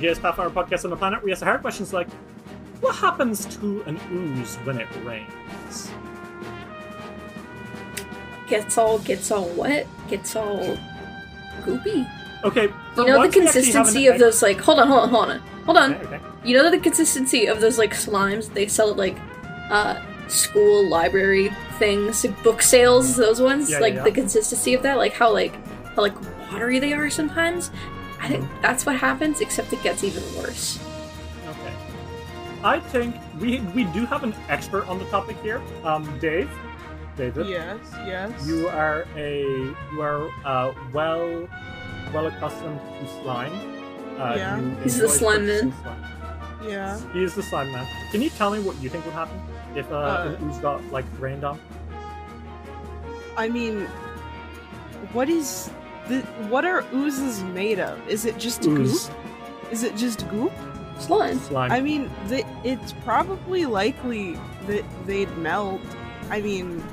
to Dice the Roll, the gayest Pathfinder podcast on the planet. We ask hard questions like, what happens to an ooze when it rains? Gets all gets all wet, gets all goopy. Okay, You know the once we actually have consistency of those like hold on, hold on, hold on. Hold on. Okay, okay. You know the consistency of those like slimes they sell at like uh school library things, like book sales, those ones? Yeah, like yeah. the consistency of that, like how like how like watery they are sometimes. I think that's what happens, except it gets even worse. Okay. I think we we do have an expert on the topic here. Um, Dave, David. Yes, yes. You are a you are uh, well well accustomed to slime. Uh, Yeah. He's the slime man. slime. yeah. He is the slime man. Can you tell me what you think would happen if uh, Uh, an ooze got like rained on? I mean, what is the what are oozes made of? Is it just Ooze. goop? Is it just goop? Slime. Slime. I mean, the, it's probably likely that they'd melt. I mean,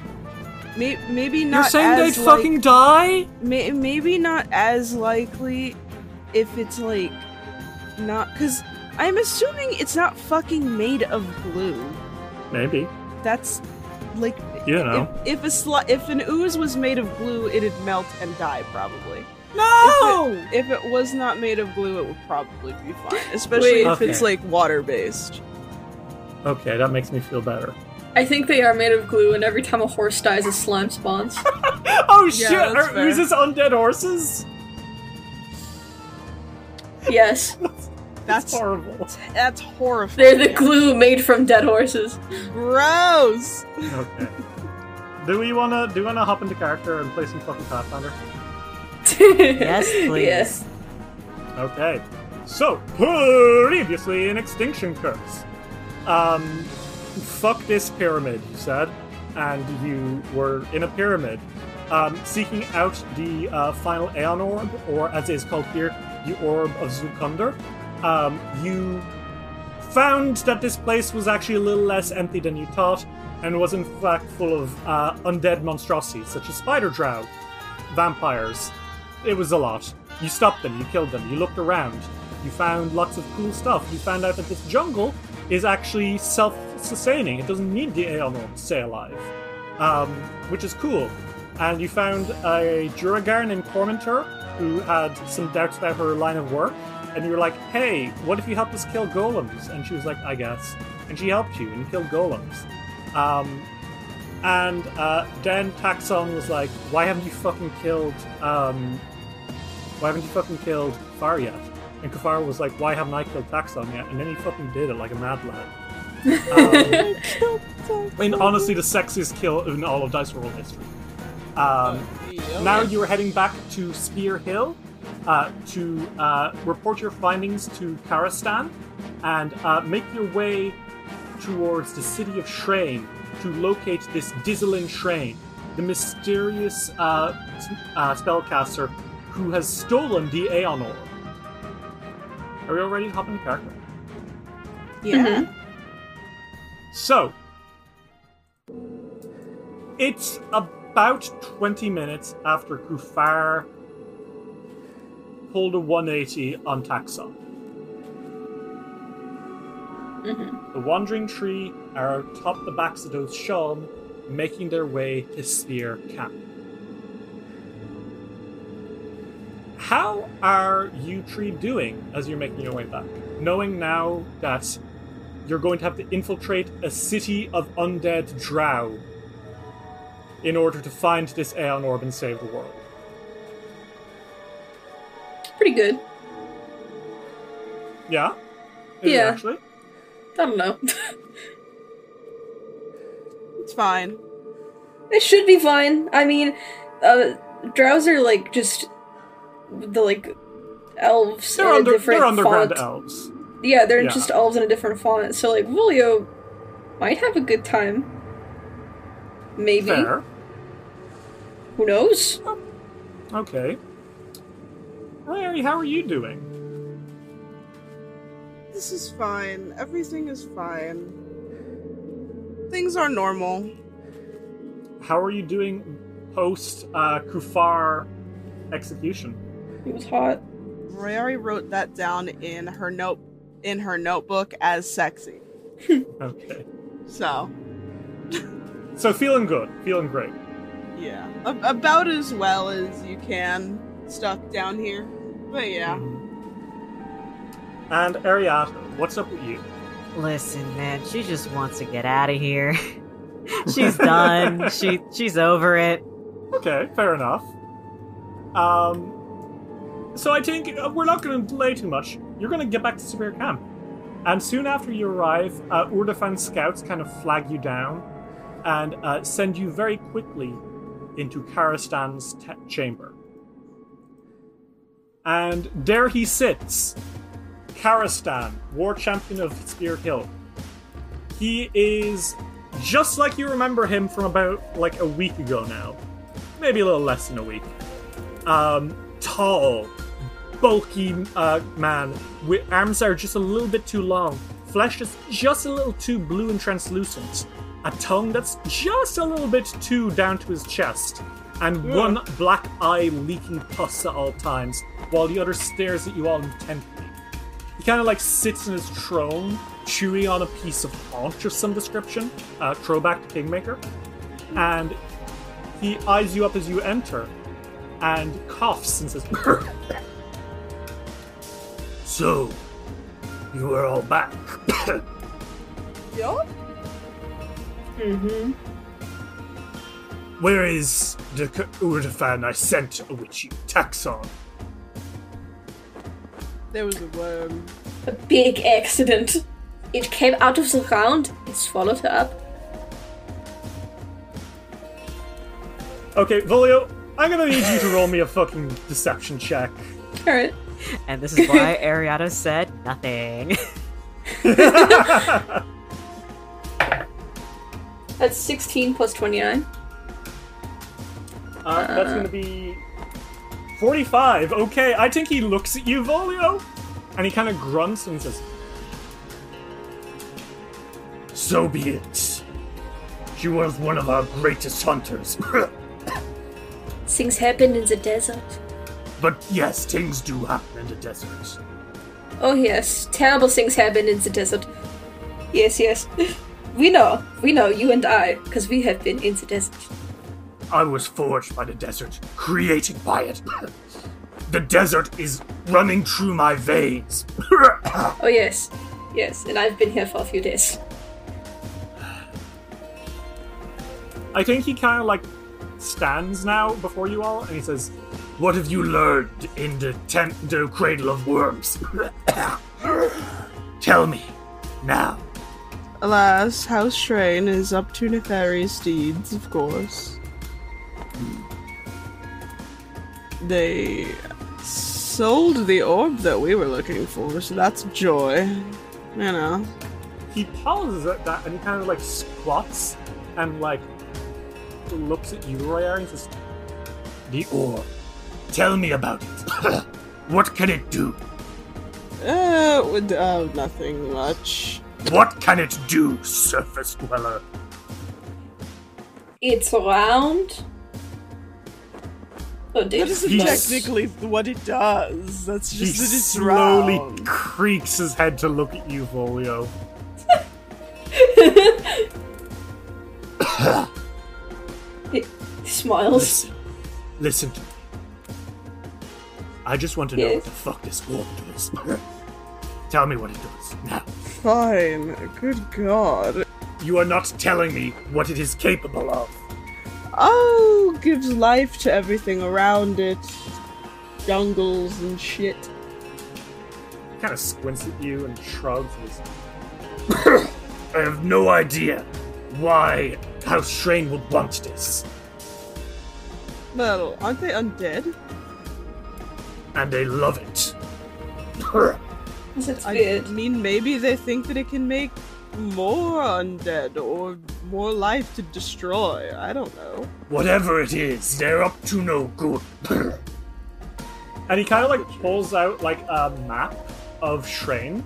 may, maybe not. You're saying they'd like- fucking die? may, maybe not as likely if it's like not because I'm assuming it's not fucking made of glue. Maybe. That's like You know. If, if a sli- if an ooze was made of glue, it'd melt and die probably. No. If it, if it was not made of glue, it would probably be fine, especially Wait. if it's like water based. Okay, that makes me feel better. I think they are made of glue, and every time a horse dies, a slime spawns. Oh shit! that's Are fair. oozes undead horses? yes, That's That's horrible. that's horrifying. they're the glue made from dead horses. Gross. Okay. Do we wanna do we wanna hop into character and play some fucking Pathfinder? yes, please. Yes. Okay. So, previously in Extinction Curse. Um, fuck this pyramid, you said. And you were in a pyramid, um, seeking out the uh, final Aeon Orb, or as it is called here, the Orb of Zulkunder. Um, you found that this place was actually a little less empty than you thought, and was in fact full of uh, undead monstrosities, such as spider drow, vampires. It was a lot. You stopped them, you killed them, you looked around, you found lots of cool stuff. You found out that this jungle is actually self sustaining, it doesn't need the Aeon to stay alive, um, which is cool. And you found a Duergar named Cormentor who had some doubts about her line of work, and you were like, hey, what if you helped us kill golems? And she was like, I guess. And she helped you and killed golems. Um, and uh, then Taxon was like, "Why haven't you fucking killed? Um, why haven't you fucking killed Kafar yet?" And Kafar was like, "Why haven't I killed Taxon yet?" And then he fucking did it like a mad lad. Um, I mean, honestly, the sexiest kill in all of Dice World history. Um, now you are heading back to Spear Hill uh, to uh, report your findings to Karistan and uh, make your way towards the city of Shrane to locate this Dizzlin Shrane, the mysterious uh, uh, spellcaster who has stolen the Aeon Orb. Are we all ready to hop into character? Yeah. So, it's about 20 minutes after Kufar pulled a 180 on Taxon. The Wandering Tree are atop the backs of those Sean, making their way to Spear Camp. How are you three doing as you're making your way back? Knowing now that you're going to have to infiltrate a city of undead drow in order to find this Aeon Orb and save the world. Pretty good. Yeah? Is Yeah. actually? I don't know. It's fine. it should be fine. I mean, uh, drows are like just the like elves They're, in a under, different they're underground font. elves. Yeah, they're Yeah. just elves in a different font. So like Volio might have a good time. Maybe. Fair. Who knows? Okay. Larry, how are you doing? This is fine. Everything is fine. Things are normal. How are you doing post uh, Kufar execution? It was hot. Royari wrote that down in her note in her notebook as sexy. Okay. So So feeling good, feeling great. yeah, A- about as well as you can stuck down here. But yeah, And Ariata, what's up with you? Listen, man, she just wants to get out of here. she's done. she she's over it. Okay, fair enough. Um, so I think uh, we're not going to delay too much. You're going to get back to Superior Camp. And soon after you arrive, uh, Urdefhan scouts kind of flag you down and uh, send you very quickly into Karastan's te- chamber. And there he sits, Karastan, war champion of Spear Hill. He is just like you remember him from about like a week ago now. Maybe a little less than a week. Um, tall, bulky uh, man with arms that are just a little bit too long, flesh is just a little too blue and translucent, a tongue that's just a little bit too down to his chest, and one black eye leaking pus at all times, while the other stares at you all intently. He kind of like sits in his throne, chewing on a piece of haunch of some description, uh, throwback to Kingmaker, and he eyes you up as you enter, and coughs and says, "So, you are all back." yup. Mm-hmm. Where is the K- Urdefhan I sent with you, Taxon? There was a worm. A big accident. It came out of the ground and swallowed her up. Okay, Volio, I'm gonna need you to roll me a fucking deception check. Alright. And this is why Ariata said nothing. That's 16 plus 29. Uh, that's gonna be 45. Okay, I think he looks at you, Volio, and he kind of grunts and says, So be it. She was one of our greatest hunters. Things happened in the desert. but yes, things do happen in the desert. Oh, yes. Terrible things happen in the desert. Yes, yes. We know. We know, you and I, because we have been in the desert. I was forged by the desert, created by it. the desert is running through my veins. Oh, yes. Yes, and I've been here for a few days. I think he kind of like stands now before you all, and he says, "What have you learned in the tent, the cradle of worms? Tell me now." Alas, House Train is up to nefarious deeds, of course. They sold the orb that we were looking for, so that's joy. You know. He pauses at that, and he kind of like squats and like looks at you, Royar, and says, "The orb. Tell me about it. what can it do? Uh, would, uh, nothing much. What can it do, surface dweller?" It's round. That isn't technically what it does. That's He just that it's slowly round. creaks his head to look at you, Volio. He smiles. Listen, listen to me. I just want to know Yes. what the fuck this orb does. Tell me what it does now. Fine. Good God. You are not telling me what it is capable of. Oh, gives life to everything around it. Jungles and shit. Kind of squints at you and shrugs. And is, I have no idea why House Train would want this, Well, aren't they undead? and they love it. That's I weird. mean, maybe they think that it can make more undead or more life to destroy. I don't know. Whatever it is, they're up to no good. and he kind of like pulls out like a map of Shrane,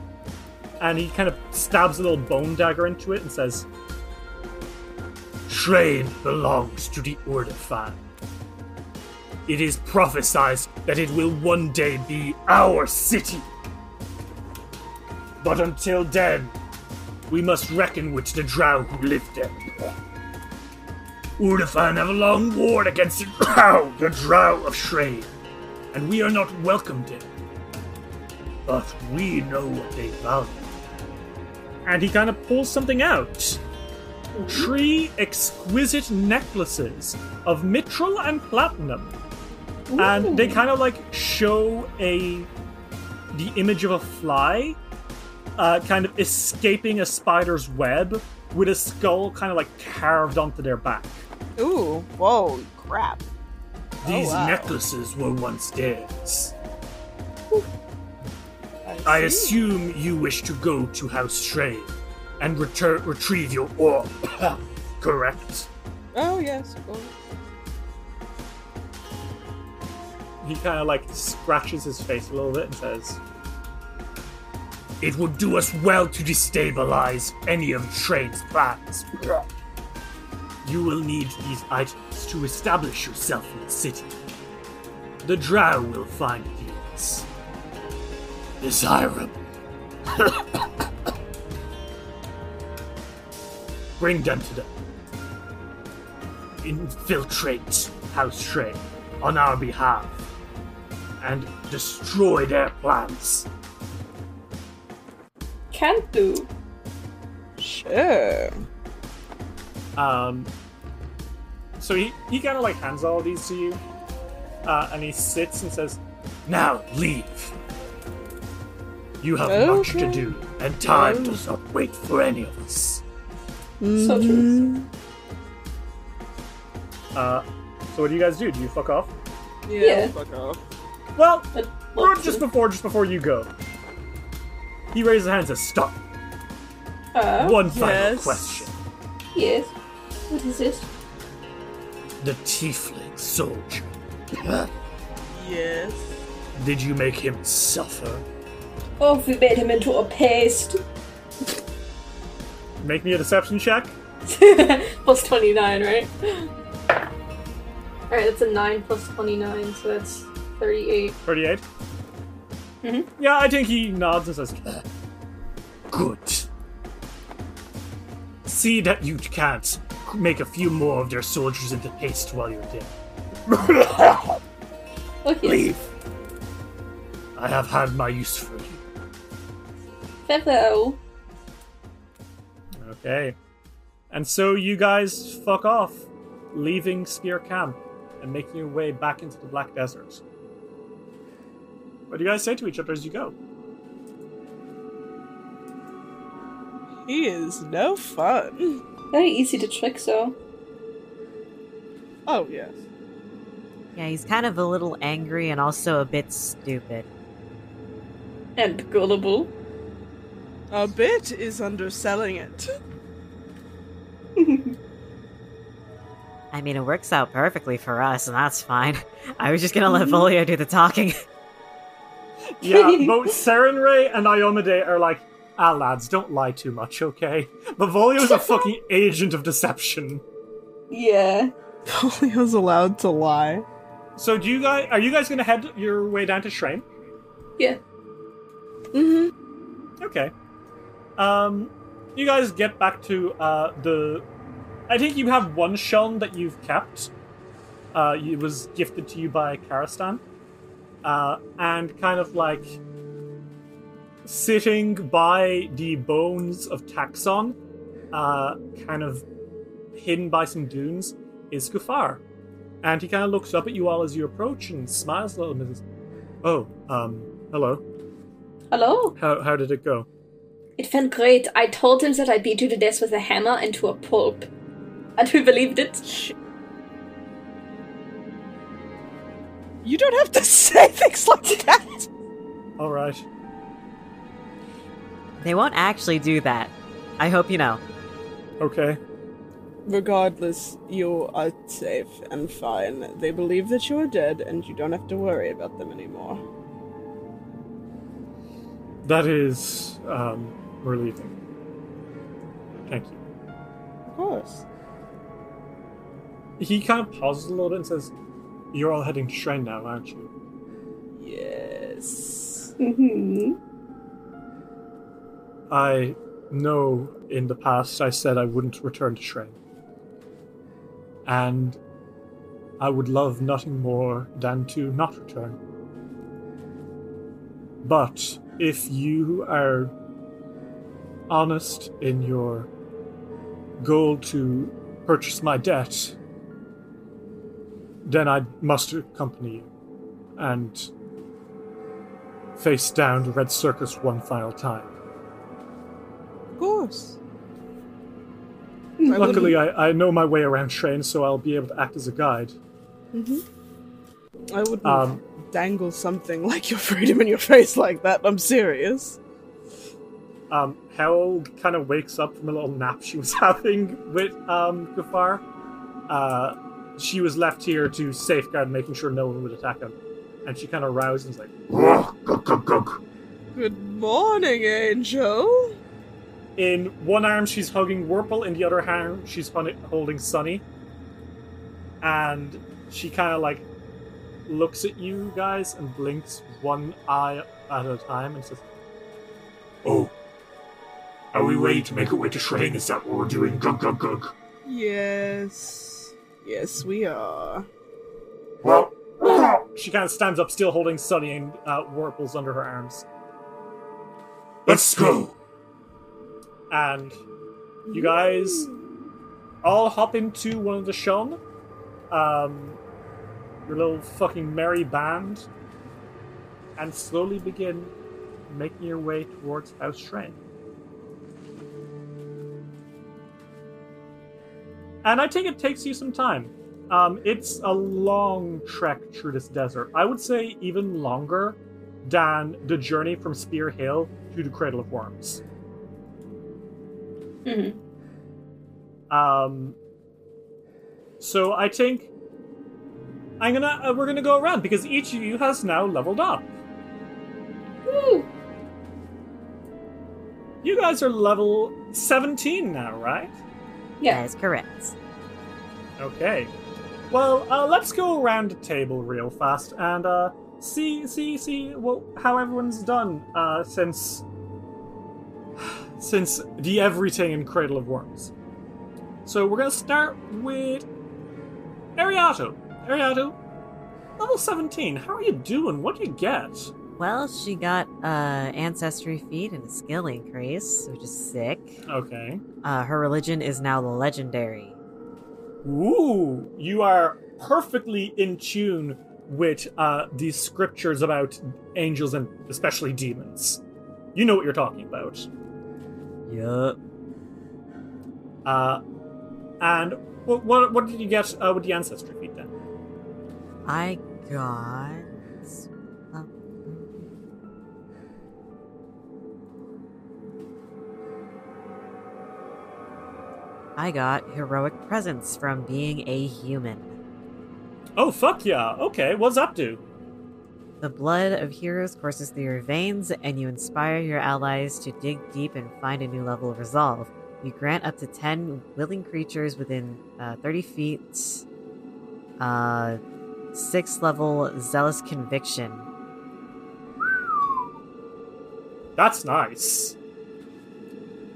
and he kind of stabs a little bone dagger into it and says, Shrane belongs to the Urdefhan. It is prophesied that it will one day be our city. But until then, we must reckon with the drow who live there. Urdefhan have a long war against the drow, the drow of Shrade, and we are not welcomed in. But we know what they value. And he kind of pulls something out. Three exquisite necklaces of mithril and platinum. And they kind of like show a the image of a fly uh, kind of escaping a spider's web with a skull kind of like carved onto their back. Ooh, whoa, crap. These wow. necklaces were once theirs. I assume you wish to go to House Trey and return retrieve your orb. Correct. Oh, yes. Go. He kind of like scratches his face a little bit and says, It would do us well to destabilize any of Trade's plans. You will need these items to establish yourself in the city. The Drow will find these desirable. Bring them to them. Infiltrate House Trey on our behalf and destroy their plans. Can't do. Sure. Um, so he, he kind of like hands all these to you, uh, and he sits and says, Now leave. You have much to do, and time does not wait for any of us. So true. Uh, so what do you guys do? Do you fuck off? Yeah, Yeah. fuck off. Well, But or what just before just before you go, he raises his hand and says, "Stop." Uh, One final yes. question: yes. What is it? The Tiefling soldier. Yes. Did you make him suffer? Oh, we made him into a paste. Make me a deception check. plus 29, right? Alright, that's a 9 plus 29, so that's 38. 38. Mm-hmm. Yeah, I think he nods and says, Good. See that you can't make a few more of their soldiers into paste while you're dead. Okay. Leave. I have had my use for you. Farewell. Okay. And so you guys fuck off, leaving Spear Camp and making your way back into the Black Desert. What do you guys say to each other as you go? He is no fun. Very easy to trick, so. Oh, yes. Yeah, he's kind of a little angry and also a bit stupid. And gullible. A bit is underselling it. I mean, it works out perfectly for us, and that's fine. I was just gonna let Volio do the talking. Yeah, both Serenray and Iomade are like, ah, lads, don't lie too much, okay? But Volio's a fucking agent of deception. Yeah. Polio's allowed to lie. So, do you guys are you guys gonna head your way down to Shrine? Yeah. Mm-hmm. Okay. Um, you guys get back to uh, the. I think you have one shell that you've kept. Uh, it was gifted to you by Karistan. Uh, and kind of like sitting by the bones of Taxon, uh, kind of hidden by some dunes, is Kufar. And he kind of looks up at you all as you approach and smiles a little bit. and says, Oh, um, hello. Hello? How, how did it go? It went great. I told him that I beat you to death with a hammer and to a pulp. And he believed it. You don't have to say things like that. All right. They won't actually do that. I hope you know. Okay. Regardless, you are safe and fine. They believe that you are dead, and you don't have to worry about them anymore. That is um, relieving. Thank you. Of course. He kind of pauses a little bit and says, You're all heading to Shrine now, aren't you? Yes. hmm I know in the past I said I wouldn't return to Shrine. And I would love nothing more than to not return. But if you are honest in your goal to purchase my debt, then I must accompany you and face down the Red Circus one final time. Of course. Luckily, I, I know my way around Shrine, so I'll be able to act as a guide. Mm-hmm. I wouldn't Um, dangle something like your freedom in your face like that. I'm serious. Um, Harold kind of wakes up from a little nap she was having with um, Gafar. Uh, she was left here to safeguard making sure no one would attack him. And she kind of rouses and is like, Good morning, Angel. In one arm, she's hugging Wurple. In the other hand, she's holding Sunny. And she kind of like looks at you guys and blinks one eye at a time and says, Oh. Are we ready to make our way to Shrine? Is that what we're doing? Gug gug gug. Yes. Yes, we are. Well, She kind of stands up, still holding Sunny, and uh, Wurple's under her arms. let's go. And you guys all hop into one of the Shun. Um, your little fucking merry band. And slowly begin making your way towards House Shrine. And I think it takes you some time. Um, it's a long trek through this desert. I would say even longer than the journey from Spear Hill to the Cradle of Worms. hmm Um, so I think I'm gonna uh, we're gonna go around because each of you has now leveled up. Woo! You guys are level 17 now, right? That Yeah. is correct. Okay. Well, uh, let's go around the table real fast and uh, see see see well, how everyone's done uh, since since the everything in Cradle of Worms. So we're gonna start with Ariato. Ariato, level 17. How are you doing? What do you get? Well, she got uh, ancestry feat and a skill increase, which is sick. Okay. Uh, her religion is now legendary. Ooh, you are perfectly in tune with uh, these scriptures about angels and especially demons. You know what you're talking about. Yup. Uh, and what, what, what did you get uh, with the ancestry feat then? I got. I got heroic presence from being a human. Oh, fuck yeah. Okay, what's up do? The blood of heroes courses through your veins, and you inspire your allies to dig deep and find a new level of resolve. You grant up to 10 willing creatures within uh, 30 feet, uh, 6 level Zealous Conviction. That's nice.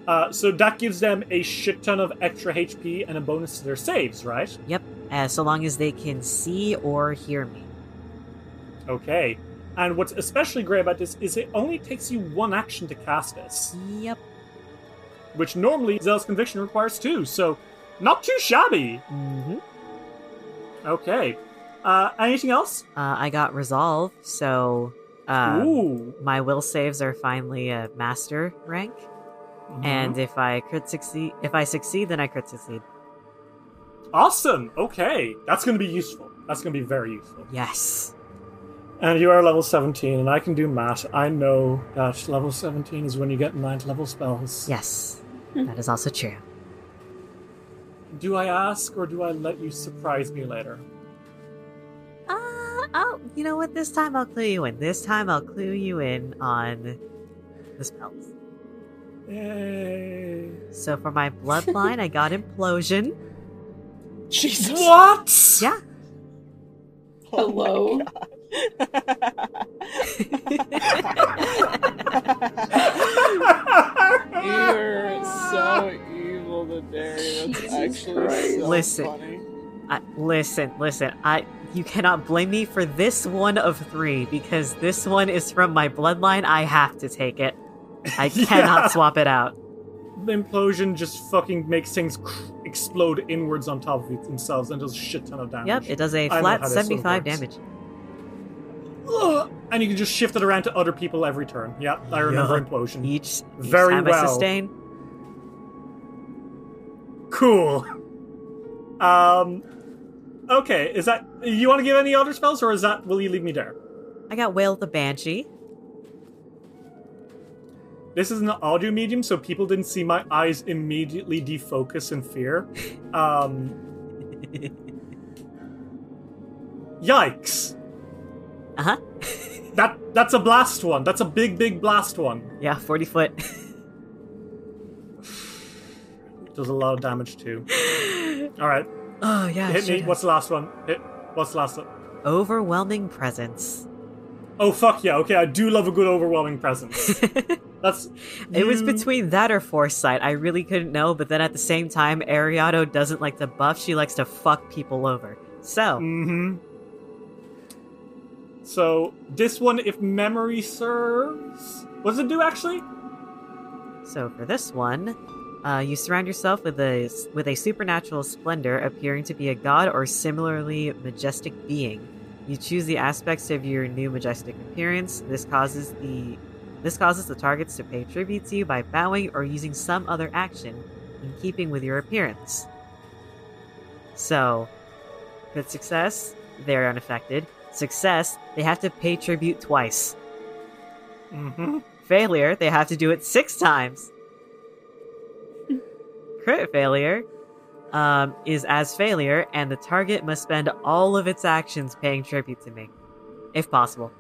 Uh, so that gives them a shit ton of extra HP and a bonus to their saves, right? Yep. Uh, so long as they can see or hear me. Okay. And what's especially great about this is it only takes you one action to cast this, Yep. which normally Zealous Conviction requires two, so not too shabby. Mm-hmm. Okay. Uh, anything else? Uh, I got resolve, so uh, Ooh. my will saves are finally a master rank. Mm-hmm. And if I crit succeed, if I succeed, then I crit succeed. Awesome. Okay. That's going to be useful. That's going to be very useful. Yes. And you are level 17, and I can do math. I know that level 17 is when you get ninth level spells. Yes. That is also true. Do I ask, or do I let you surprise me later? Uh, oh, you know what? This time I'll clue you in. This time I'll clue you in on the spells. Yay. So for my bloodline, I got implosion. Jesus. What? Yeah. Oh Hello. You're so evil today. That's actually so Listen. funny. I, listen, listen. I you cannot blame me for this one of three because this one is from my bloodline. I have to take it. I Yeah. cannot swap it out. The implosion just fucking makes things cr- explode inwards on top of themselves and does a shit ton of damage. Yep, it does a I know how flat this one seventy-five works. damage. Ugh. And you can just shift it around to other people every turn. Yeah, I remember Yup. implosion. Each, each Very well. sustain. Cool. Um. Okay, is that you want to give any other spells, or is that will you leave me there? I got Wail the Banshee. This is an audio medium, so people didn't see my eyes immediately defocus in fear. Um. Yikes! Uh huh. That that's a blast one. That's a big, big blast one. Yeah, forty foot. Does a lot of damage too. All right, oh yeah. hit me. What's the last one? Hit. What's the last one? Overwhelming presence. Oh fuck yeah! Okay, I do love a good overwhelming presence. That's. It was between that or foresight. I really couldn't know, but then at the same time, Ariado doesn't like to buff. She likes to fuck people over. So, Mm-hmm. So this one, if memory serves, what does it do actually? so for this one, uh, you surround yourself with a with a supernatural splendor, appearing to be a god or similarly majestic being. You choose the aspects of your new majestic appearance. This causes the this causes the targets to pay tribute to you by bowing or using some other action in keeping with your appearance. So, crit success, they're unaffected. Success, they have to pay tribute twice. Mm-hmm. Failure, they have to do it six times. Crit failure um, is as failure, and the target must spend all of its actions paying tribute to me, if possible.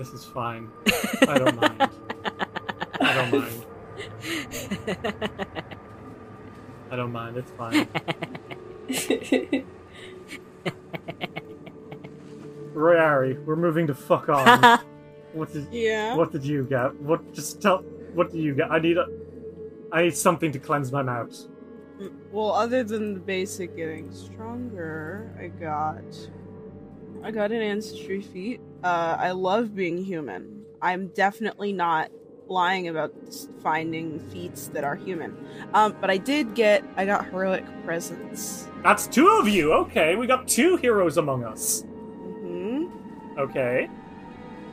This is fine. I don't mind. I don't mind. I don't mind. It's fine. Royari, we're moving to fuck on. what did Yeah. What did you get? What? Just tell. What do you get? I need a. I need something to cleanse my mouth. Mm, well, other than the basic getting stronger, I got I got an ancestry feat. Uh, I love being human. I'm definitely not lying about finding feats that are human. Um, but I did get I got heroic presence. That's two of you. Okay, we got two heroes among us. hmm Okay.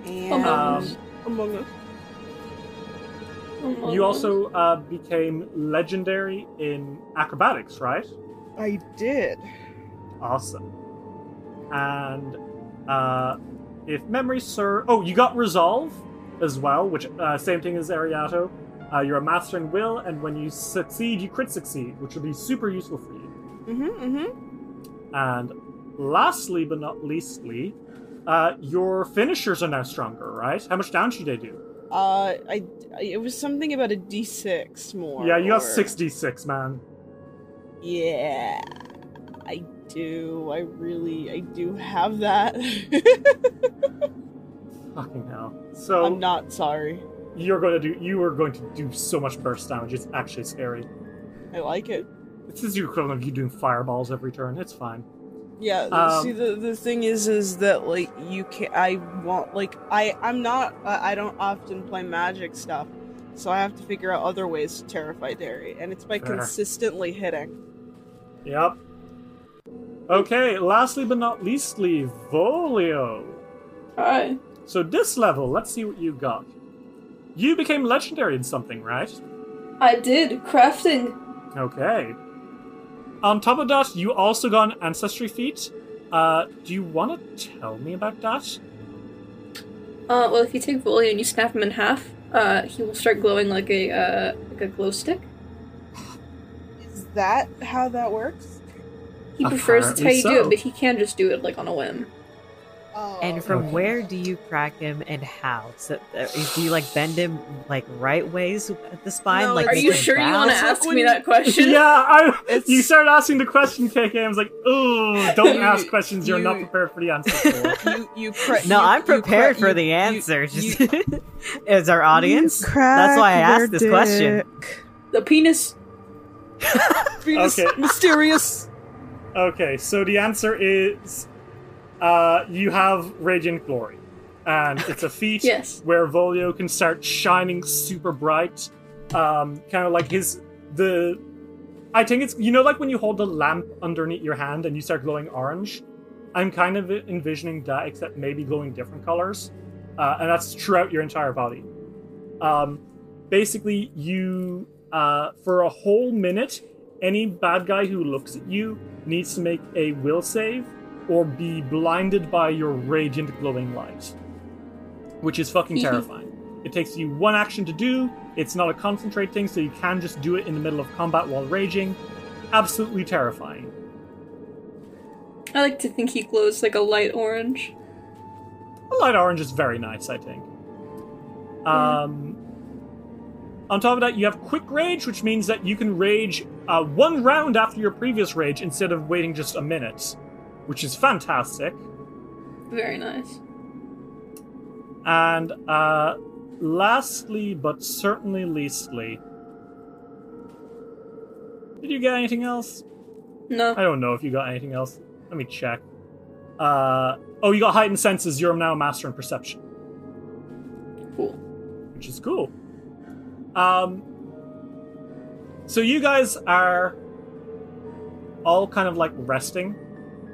And Among us. among us. You also uh, became legendary in acrobatics, right? I did. Awesome. And uh, if memory serves, oh, you got resolve as well, which uh, same thing as Ariato. Uh, you're a master in will, and when you succeed, you crit succeed, which will be super useful for you. Mm-hmm. Mm-hmm. And lastly, but not leastly, uh, your finishers are now stronger, right? How much damage do they do? Uh, I, I it was something about a D6 more. yeah, you got six d6, man. Yeah, I do. I really, I do have that. Fucking hell. So I'm not sorry. you're going to do. You are going to do so much burst damage. It's actually scary. I like it. This is your equivalent of you doing fireballs every turn. It's fine. Yeah. Um, see, the the thing is, is that like you can I want like I I'm not I I don't often play magic stuff, so I have to figure out other ways to terrify Derry, and it's by Fair. consistently hitting. Yep. Okay. Lastly but not leastly, Volio. Hi. So this level, let's see what you got. You became legendary in something, right? I did crafting. Okay. On top of that, you also got an ancestry feat. Uh, do you want to tell me about that? Uh, well, if you take Volio and you snap him in half, uh, he will start glowing like a uh, like a glow stick. Is that how that works? He prefers it's how Apparently you do it, but he can just do it like on a whim. Oh, And from Okay. where do you crack him and how? So, uh, do you like bend him like right ways at the spine? No, like Are you make him sure you want to ask me that question? yeah, I. You started asking the question, KK. I was like, oh, don't You- ask questions you're not prepared for the answer for. you you cra- No, you- I'm prepared cra- for the you- you- answer. you- Just as our audience. That's why I asked their this question. The penis. Venus, Okay. mysterious. Okay, so the answer is uh, you have Radiant Glory. And it's a feat Yes. where Volio can start shining super bright. Um, kind of like his. the. I think it's. You know, like when you hold the lamp underneath your hand and you start glowing orange? I'm kind of envisioning that, except maybe glowing different colors. Uh, and that's throughout your entire body. Um, basically, you. Uh, for a whole minute, any bad guy who looks at you needs to make a will save or be blinded by your radiant glowing light, which is fucking terrifying. It takes you one action to do. It's not a concentrate thing, so you can just do it in the middle of combat while raging. Absolutely terrifying. I like to think he glows like a light orange. A light orange is very nice, I think. Um, on top of that, you have quick rage, which means that you can rage uh, one round after your previous rage instead of waiting just a minute, which is fantastic. Very nice. And uh, lastly, but certainly leastly, did you get anything else? No. I don't know if you got anything else. Let me check. Uh, oh, you got heightened senses. You're now a master in perception. Cool. which is cool. Um, so you guys are all kind of like resting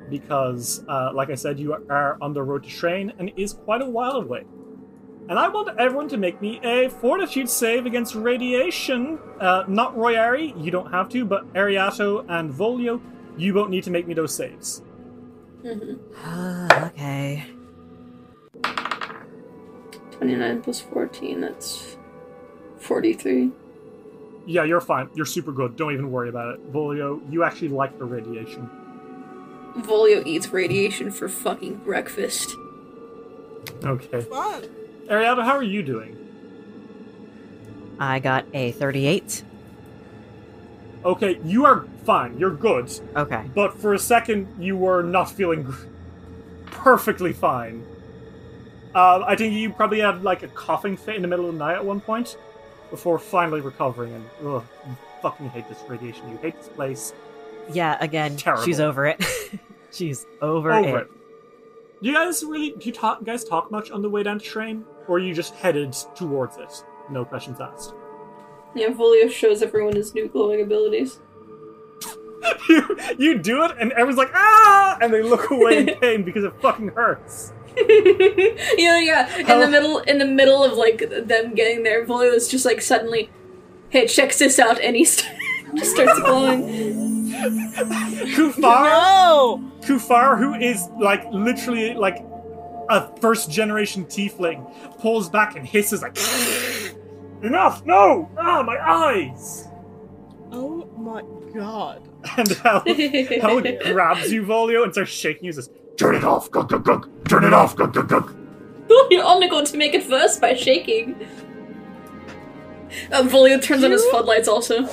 because, uh, like I said, you are on the road to Train and it is quite a while away. And I want everyone to make me a fortitude save against radiation. Uh, not Royari, you don't have to, but Ariato and Volio, you won't need to make me those saves. okay. 29 plus 14, that's 43. Yeah, you're fine. You're super good. Don't even worry about it. Volio, you actually like the radiation. Volio eats radiation for fucking breakfast. Okay. Fun. Ariato, how are you doing? I got a 38. Okay, you are fine. You're good. Okay. But for a second, you were not feeling perfectly fine. Uh, I think you probably had like a coughing fit in the middle of the night at one point before finally recovering. And ugh, you fucking hate this radiation. You hate this place. Yeah, again, Terrible. she's over it. she's over, Over it. it. Do you guys really? Do you talk, guys talk much on the way down to train, or are you just headed towards it? No questions asked. Yeah, Volio shows everyone his new glowing abilities. you you do it, and everyone's like ah, and they look away in pain because it fucking hurts. yeah, yeah. In How- the middle, in the middle of like them getting there, Volio is just like suddenly, "Hey, check this out!" and he st- just starts glowing. Kufar, No! Kufar, who is like literally like a first generation tiefling, pulls back and hisses like, "Enough! No! Ah, my eyes!" Oh my god. And Hel, Hel grabs you, Volio, and starts shaking you. and Says, Turn it off, gunk, gunk, gunk. Turn it off, gunk, gunk, gunk. You're only going to make it worse by shaking. Uh, Volio turns on his floodlights also.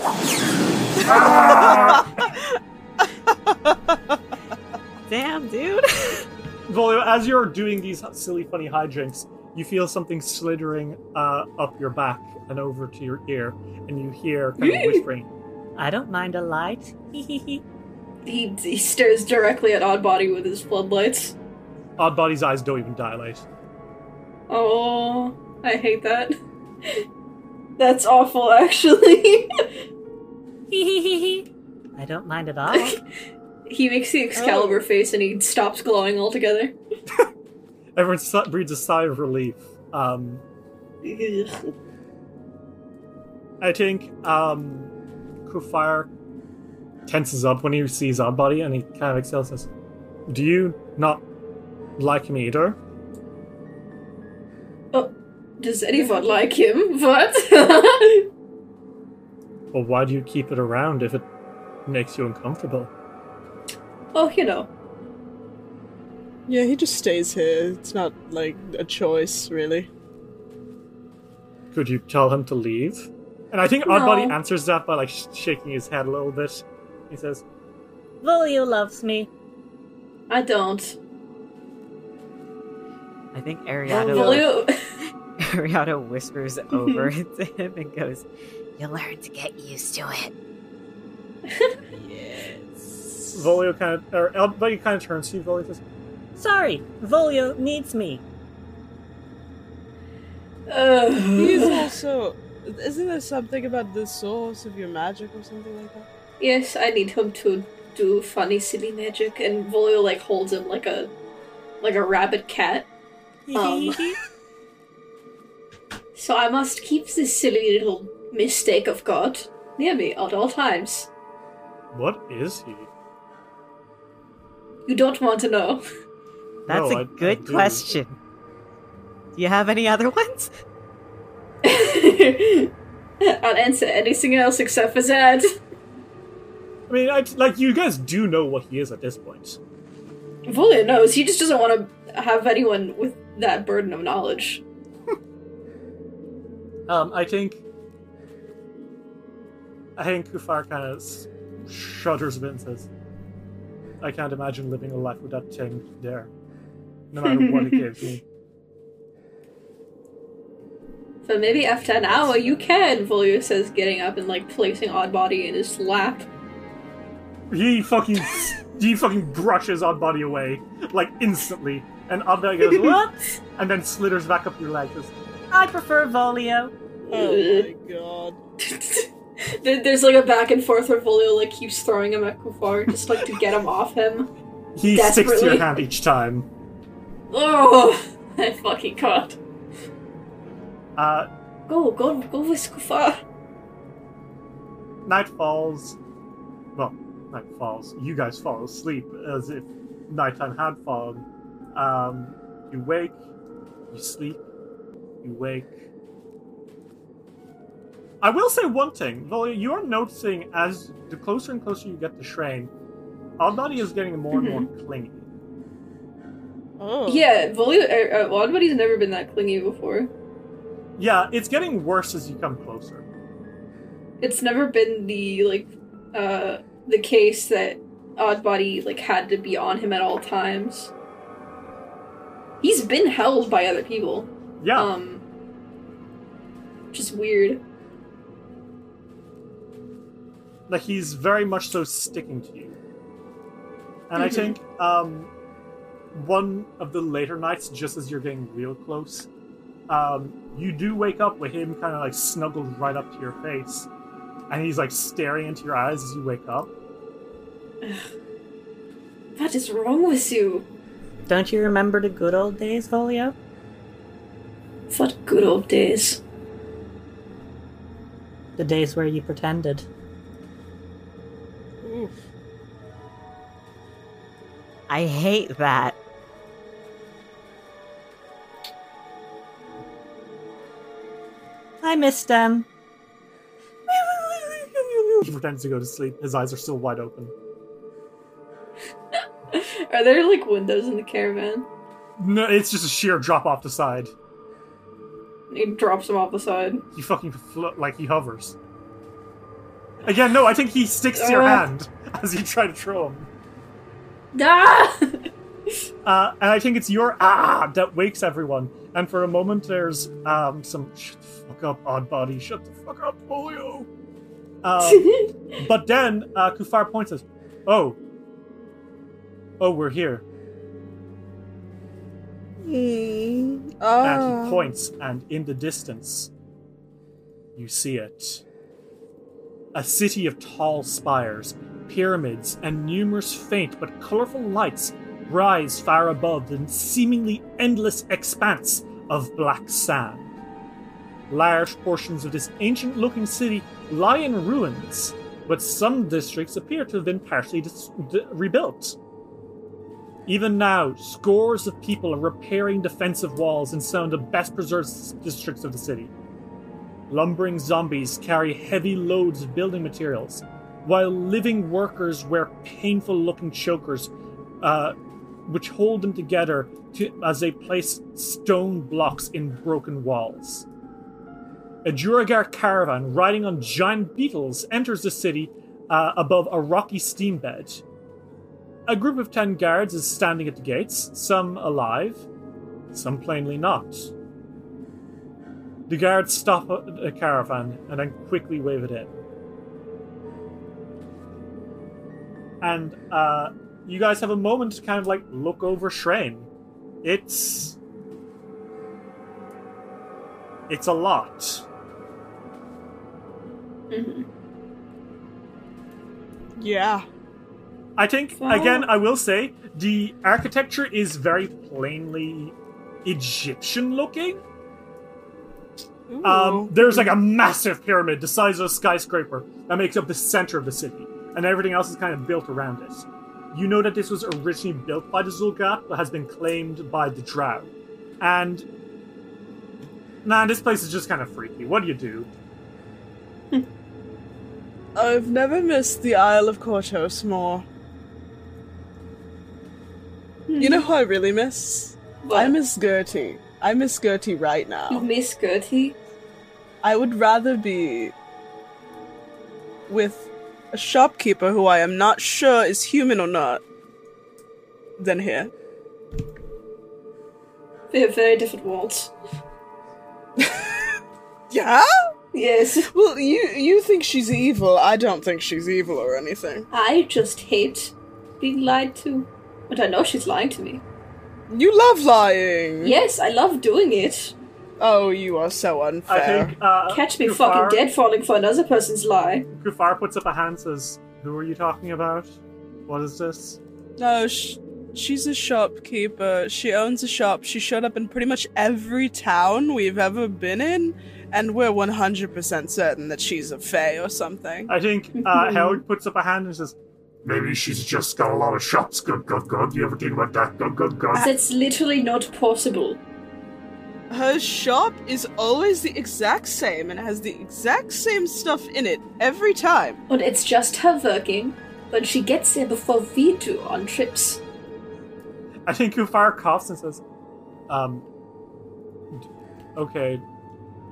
Damn, dude. Volio, as you're doing these silly, funny hijinks, you feel something slithering uh, up your back and over to your ear, and you hear kind of whispering. I don't mind a light. He, he stares directly at Oddbody with his floodlights. Oddbody's eyes don't even dilate. Oh, I hate that. That's awful, actually. I don't mind at all. he makes the Excalibur face and he stops glowing altogether. Everyone si- breathes a sigh of relief. Um, I think um, Kufar tenses up when he sees our Oddbody and he kind of exhales and says, Do you not like me either? Oh, does anyone like him? What? Well, why do you keep it around if it makes you uncomfortable? oh, you know. Yeah, he just stays here. It's not like a choice, really. Could you tell him to leave? And I think No. Oddbody answers that by like sh- shaking his head a little bit. He says, Volio loves me. I don't. I think Ariana, Volio. Ariana whispers over to him and goes, You'll learn to get used to it. Yes. Volio kind of, or Oddbody kind of turns to you, Volio says, Sorry, Volio needs me. He's also. Isn't there something about the source of your magic or something like that? Yes, I need him to do funny, silly magic, and Volio like holds him like a like a rabid cat. Um, so I must keep this silly little mistake of God near me at all times. What is he? You don't want to know. That's No, a I- I good do. question. Do you have any other ones? I'll answer anything else except for that. I mean, I, like, you guys do know what he is at this point. Volio knows. He just doesn't want to have anyone with that burden of knowledge. Um, I think. I think Kufar kind of shudders a bit and says, I can't imagine living a life with that thing there. No matter what it gives me. So maybe after an hour you can, Volio says, getting up and like placing Oddbody in his lap. He fucking. he fucking brushes Oddbody away, like, instantly. And Oddbody goes, What? And then slithers back up your leg. Says, I prefer Volio. Oh my god. There's like a back and forth where Volio like keeps throwing him at Kufar just like to get him off him. He sticks to your hand each time. Oh, I fucking can't. Uh, Go, go, go with Kufar. night falls. Well, night falls. You guys fall asleep as if nighttime had fallen. Um, you wake, you sleep, you wake. I will say one thing, Volia, you are noticing as the closer and closer you get to Shrine, Oddbody is getting more and more clingy. Oh. Yeah, Volio. Uh, uh, Oddbody's never been that clingy before. Yeah, it's getting worse as you come closer. It's never been the like, uh, the case that Oddbody like had to be on him at all times. He's been held by other people. Yeah, Um, just weird. like he's very much so sticking to you. And I Mhm. think um, one of the later nights, just as you're getting real close, um, you do wake up with him kind of like snuggled right up to your face, and he's like staring into your eyes as you wake up. What is wrong with you? Don't you remember the good old days, Volio? What good old days. The days where you pretended. Oof. I hate that. I miss them. He pretends to go to sleep. His eyes are still wide open. Are there like windows in the caravan? No, it's just a sheer drop off the side. He drops him off the side. He fucking flo- like he hovers. Again, no, I think he sticks to your Uh. hand as you try to throw him. Ah! Uh, and I think it's your ah that wakes everyone. And for a moment, there's um some shut the fuck up, Oddbody, shut the fuck up, Volio. Um, but then uh, Kufar points us, oh, oh, we're here. Mm. And Oh. he points, and in the distance, you see it. A city of tall spires, pyramids, and numerous faint but colorful lights rise far above the seemingly endless expanse of black sand. Large portions of this ancient looking city lie in ruins, but some districts appear to have been partially dis- d- rebuilt. Even now, scores of people are repairing defensive walls in some of the best preserved districts of the city. Lumbering zombies carry heavy loads of building materials, while living workers wear painful looking chokers, uh, which hold them together to, as they place stone blocks in broken walls. A Duergar caravan riding on giant beetles enters the city uh, above a rocky steam bed. A group of ten guards is standing at the gates, some alive, some plainly not. The guards stop a caravan and then quickly wave it in. And uh, you guys have a moment to kind of like look over Shrine. It's. It's a lot. Yeah. I think Well- again, I will say the architecture is very plainly Egyptian looking. Ooh. Um, there's like a massive pyramid the size of a skyscraper that makes up the center of the city, and everything else is kind of built around it. You know that this was originally built by the Zulgat, but has been claimed by the Drow. And nah, this place is just kind of freaky. What do you do? I've never missed the Isle of Kortos more. You know who I really miss? What? I miss Gertie. I miss Gertie right now. You miss Gertie? I would rather be with a shopkeeper who I am not sure is human or not than here. They have very different worlds. Yeah? Yes. Well, you you think she's evil. I don't think she's evil or anything. I just hate being lied to. But I know she's lying to me. You love lying. Yes, I love doing it. Oh, you are so unfair. I think uh, Catch me Kufar- fucking dead falling for another person's lie. Kufar puts up a hand, and says, "Who are you talking about? What is this?" No, sh- she's a shopkeeper. She owns a shop. She showed up in pretty much every town we've ever been in, and we're 100% certain that she's a fae or something. I think uh, Howard puts up a hand and says, Maybe she's just got a lot of shops. Good, good, good. You ever think about that? Good, good, good. That's literally not possible. Her shop is always the exact same and has the exact same stuff in it every time. And it's just her working, but she gets there before we do on trips. I think Kufar coughs and says, um, okay,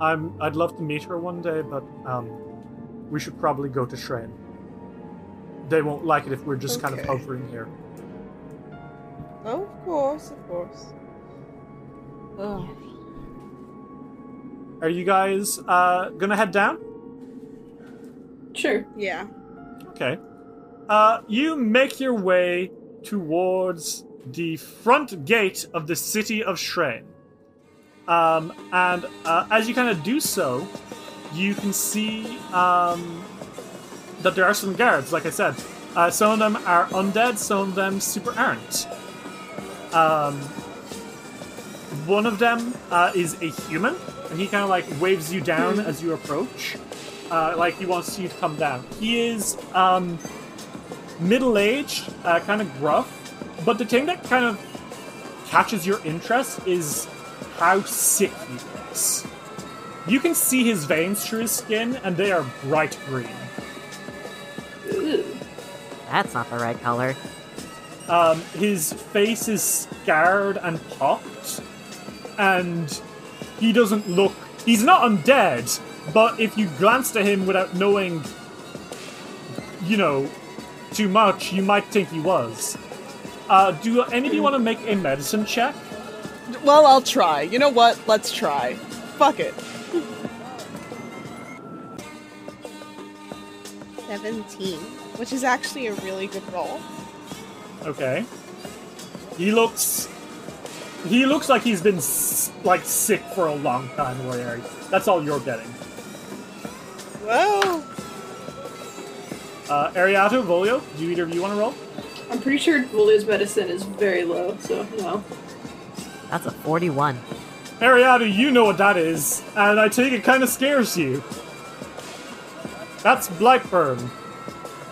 I'm, I'd love to meet her one day, but, um, we should probably go to Shrine. They won't like it if we're just kind of hovering here. Oh, of course, of course. Ugh. Are you guys, uh, gonna head down? Sure. Yeah. Okay. Uh, you make your way towards the front gate of the city of Shrine. Um, and uh, as you kind of do so, you can see um, that there are some guards, like I said. Uh, some of them are undead, some of them super aren't. Um, one of them uh, is a human, and he kind of like waves you down as you approach. Uh, like he wants you to come down. He is um, middle-aged, uh, kind of gruff, but the thing that kind of catches your interest is how sick he looks. You can see his veins through his skin, and they are bright green. Ooh. That's not the right color. Um, his face is scarred and popped, and he doesn't look. He's not undead, but if you glanced at him without knowing, you know, too much, you might think he was. Uh, do any of you want to make a medicine check? Well, I'll try. You know what? Let's try. Fuck it. 17, which is actually a really good roll. Okay. He looks. He looks like he's been like sick for a long time, Roy. That's all you're getting. Well, Uh, Ariato, Volio, do either of you want to roll? I'm pretty sure Volio's medicine is very low, so no. That's a 41. Ariato, you know what that is, and I take it kind of scares you. That's Blightburn.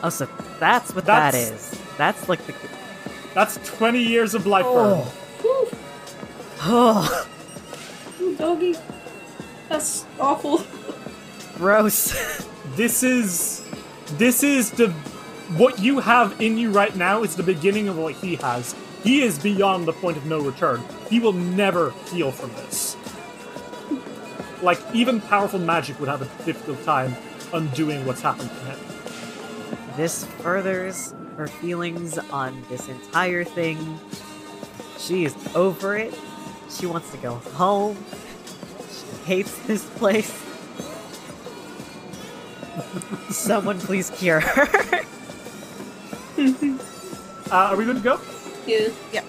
Oh, so that's what That's- that is. That's like the. That's 20 years of Blightburn. Oh. Whew, Oh, ooh, doggy. That's awful. gross. This is. This is the. What you have in you right now is the beginning of what he has. He is beyond the point of no return. He will never heal from this. Like, even powerful magic would have a difficult time undoing what's happened to him. This furthers her feelings on this entire thing. She is over it. She wants to go home. She hates this place. Someone please cure her. Uh, are we good to go? Yeah. yeah.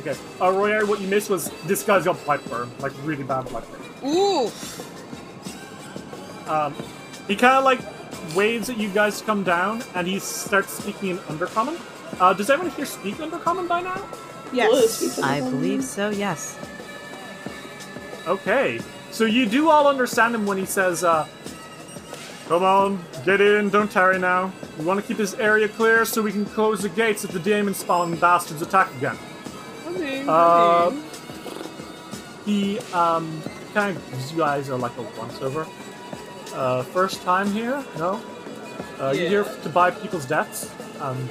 Okay. Uh, Roy, what you missed was this guy's got Blightburn. Like, really bad Blightburn. Ooh. Um, he kind of like waves at you guys to come down, and he starts speaking in Undercommon. Uh, does everyone here speak Undercommon by now? Yes. I believe so, yes. Okay, so you do all understand him when he says, uh, "Come on, get in, don't tarry now. We want to keep this area clear so we can close the gates if the demon spawn bastards attack again." I mean, Uh, I mean, he um kind of gives you guys a, like a once over. Uh, first time here? No. Uh, You here to buy people's debts, um,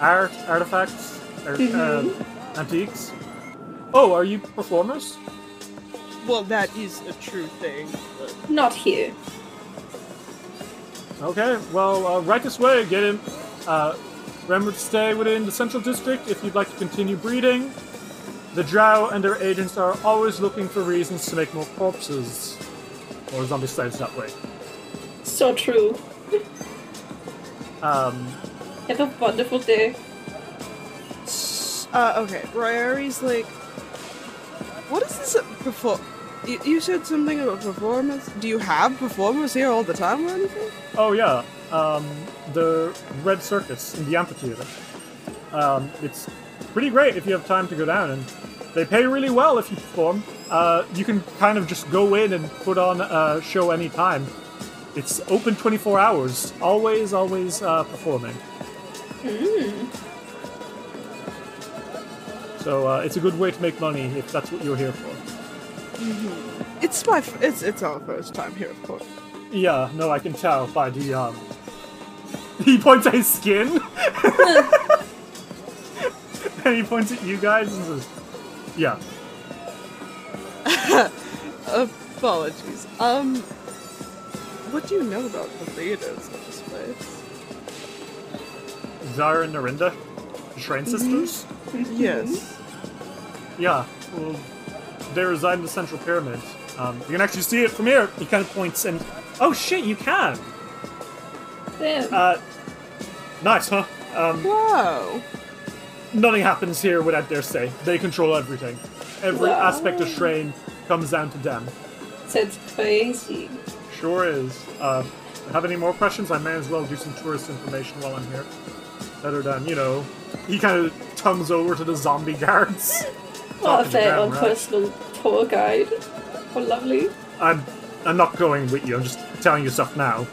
art, artifacts, or, uh, antiques. Oh, are you performers? well, that is a true thing. But Not here. Okay, well, uh, right this way. Get in. Uh, remember to stay within the central district if you'd like to continue breeding. The Drow and their agents are always looking for reasons to make more corpses. Or zombie slaves that way. So true. Um, Have a wonderful day. Uh, okay. Royari's like, what is this before? You, you said something about performance. Do you have performers here all the time or anything? oh yeah, um, the Red Circus in the amphitheater. Um, it's pretty great if you have time to go down, and they pay really well if you perform. Uh, you can kind of just go in and put on a show anytime. It's open 24 hours, always, always uh, performing. So uh, it's a good way to make money if that's what you're here for. Mhm. It's my. F- it's it's our first time here, of course. Yeah, no, I can tell by the um. He points at his skin, and he points at you guys and says, "Yeah, Apologies. Um, what do you know about the leaders of this place? Zara and Narinda, the Shrine sisters. Yes. Yeah, well, they reside in the Central Pyramid. Um, you can actually see it from here. He kind of points and, oh shit, you can. Damn. Uh, nice, huh? Um, Wow. nothing happens here without their say. They control everything. Every Wow. aspect of Shrine comes down to them. Sounds crazy. Sure is. Uh, have any more questions? I may as well do some tourist information while I'm here. Better than, you know, he kind of tongues over to the zombie guards. What a Talking to fair them, on right? personal tour guide. How lovely. I'm, I'm not going with you. I'm just telling you stuff now.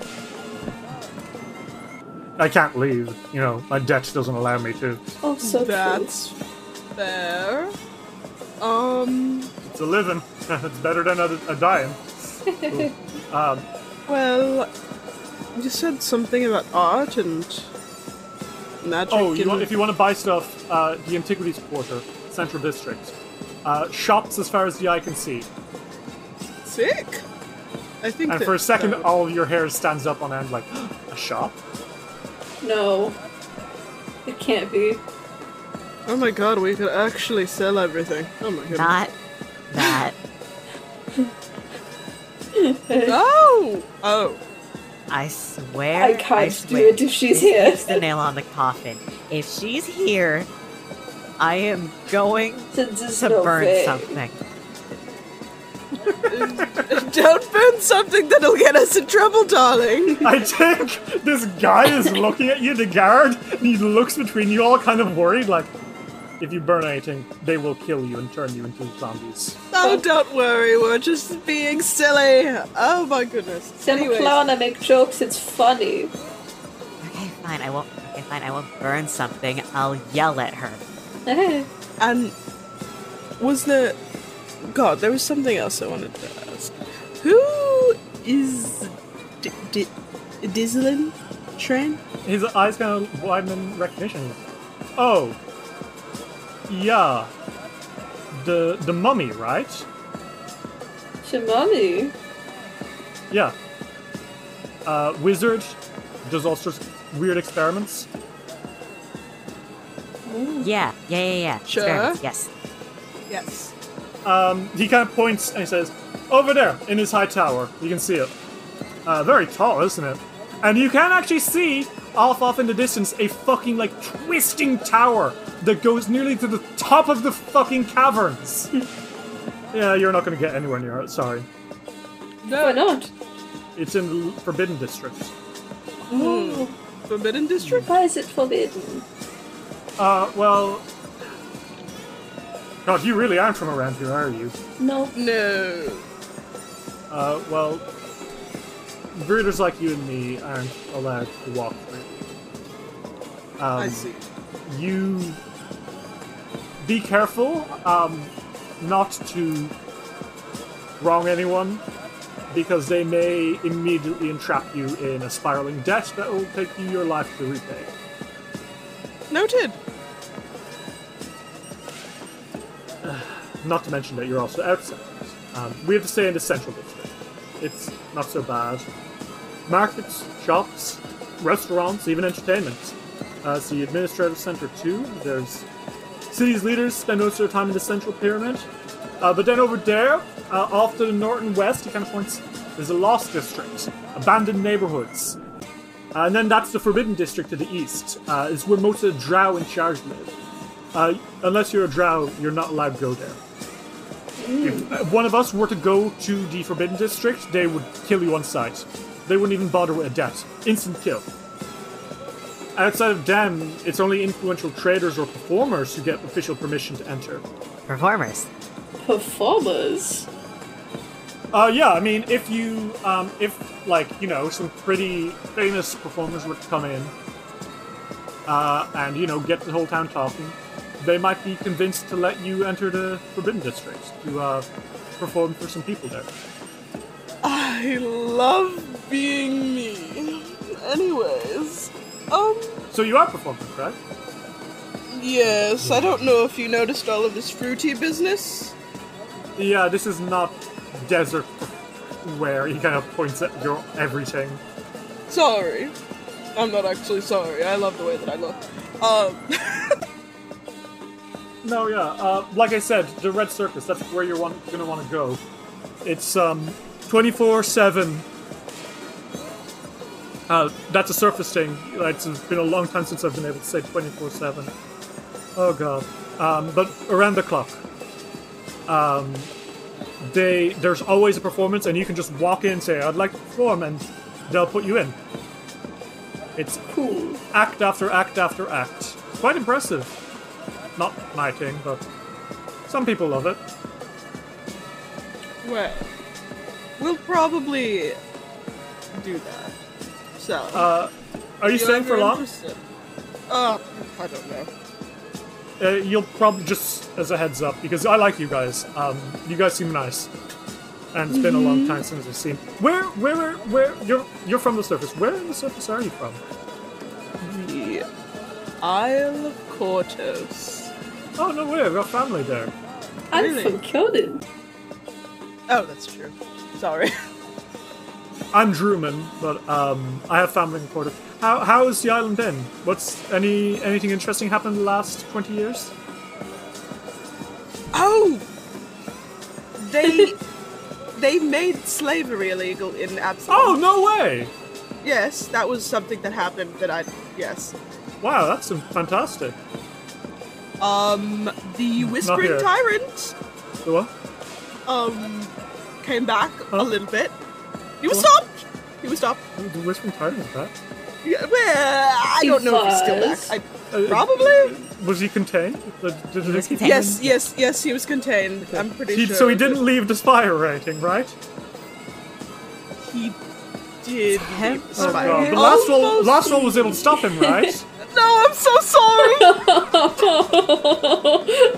I can't leave. You know, my debt doesn't allow me to. Oh, so true. That's fair. Um. It's a living. it's better than a, a dying. Um, Well, you said something about art and magic. oh, you and... want, if you want to buy stuff, uh, the Antiquities Quarter, Central District. Uh, shops as far as the eye can see. sick. I think. And that for a second, that would- all of your hair stands up on end like, a shop? No. It can't be. Oh my god, we could actually sell everything. Oh my god. Not that. Oh! Oh. I swear. I can't do swear, it if she's here. hits the nail on the coffin. If she's here, I am going To just to burn way. something. Don't burn something that'll get us in trouble, darling. I think this guy is looking at you, the guard, and he looks between you all kind of worried, like, if you burn anything, they will kill you and turn you into zombies. Oh, don't worry, we're just being silly. Oh my goodness. Some Anyways, clown, I make jokes, it's funny. Okay, fine. I won't. Okay, fine. I won't burn something. I'll yell at her. and was there. God, there was something else I wanted to ask. Who is. D- D- Dizzlin Train? His eyes kind of widen in recognition. Oh, yeah, the the mummy, right? Shamami. Yeah. Uh, wizard does all sorts of weird experiments. Yeah, yeah, yeah, yeah. Sure. Experiments, Yes. Yes. Um, he kind of points and he says, "Over there, in his high tower, you can see it. Uh, very tall, isn't it? And you can actually see off, off in the distance, a fucking like twisting tower that goes nearly to the top of the fucking caverns. yeah, you're not going to get anywhere near it. Sorry, No, Why not? it's in the Forbidden District. Oh, Forbidden District? why is it forbidden? Uh, well, God, you really aren't from around here, are you? No. No. Uh, well, breeders like you and me aren't allowed to walk through. Um, I see. You be careful, um, not to wrong anyone, because they may immediately entrap you in a spiraling debt that will take you your life to repay. Noted. Not to mention that you're also outside. Um, we have to stay in the central district. It's not so bad. Markets, shops, restaurants, even entertainment. Uh, the administrative center too. There's city's leaders spend most of their time in the central pyramid. Uh, but then over there, uh, off to the north and west, he kind of points. There's a lost district, abandoned neighborhoods, uh, and then that's the forbidden district to the east. Uh, is where most of the drow in charge live. Uh, unless you're a drow, you're not allowed to go there. If one of us were to go to the Forbidden District, they would kill you on sight. They wouldn't even bother with a death. Instant kill. Outside of them, it's only influential traders or performers who get official permission to enter. Performers. Performers. Uh, yeah, I mean, if you, um, if, like, you know, some pretty famous performers were to come in, uh, and, you know, get the whole town talking, they might be convinced to let you enter the Forbidden District to, uh, perform for some people there. I love being me. Anyways, um, So you are performing, right? yes, I don't know if you noticed all of this fruity business. Yeah, this is not desert where he kind of points at your everything. Sorry. I'm not actually sorry. I love the way that I look. Um, No, yeah. Uh, like I said, the Red Circus. That's where you're want, gonna want to go. It's um, 24/7. Uh, that's a surface thing. It's been a long time since I've been able to say 24/7. Oh god. Um, but around the clock. Um, they there's always a performance, and you can just walk in and say, "I'd like to perform," and they'll put you in. It's Cool. act after act after act. Quite impressive. Not my thing, but some people love it. well, we'll probably do that. So, Uh, are you if staying for long? Uh, I don't know. Uh, you'll probably just as a heads up because I like you guys. Um, you guys seem nice, and it's been a long time since I've seen. Where, where, where? You're you're from the surface. Where in the surface are you from? The Isle of Kortos. Oh no way! I've got family there. I'm Really? from Kyoto. Oh, that's true. Sorry. I'm Drewman, but um, I have family in Porto. How how's the island been? What's any anything interesting happened in the last twenty years? Oh, they they made slavery illegal in Absalom. Oh no way! yes, that was something that happened. That I yes. Wow, that's some fantastic. Um, the Whispering. Tyrant The what? um came back Huh? a little bit. He was What? stopped. He was stopped. Oh, The Whispering Tyrant is back. Yeah, well, I He don't know if he's still was. back. I, Uh, probably. Was he contained? Did, did He was he- contained. Yes, yes, yes. He was contained. I'm pretty he- sure. so he didn't leave the spire rating, right? He did. leave the Oh. God. The Lastwall, Almost. Lastwall was able to stop him, right? No, I'm so sorry.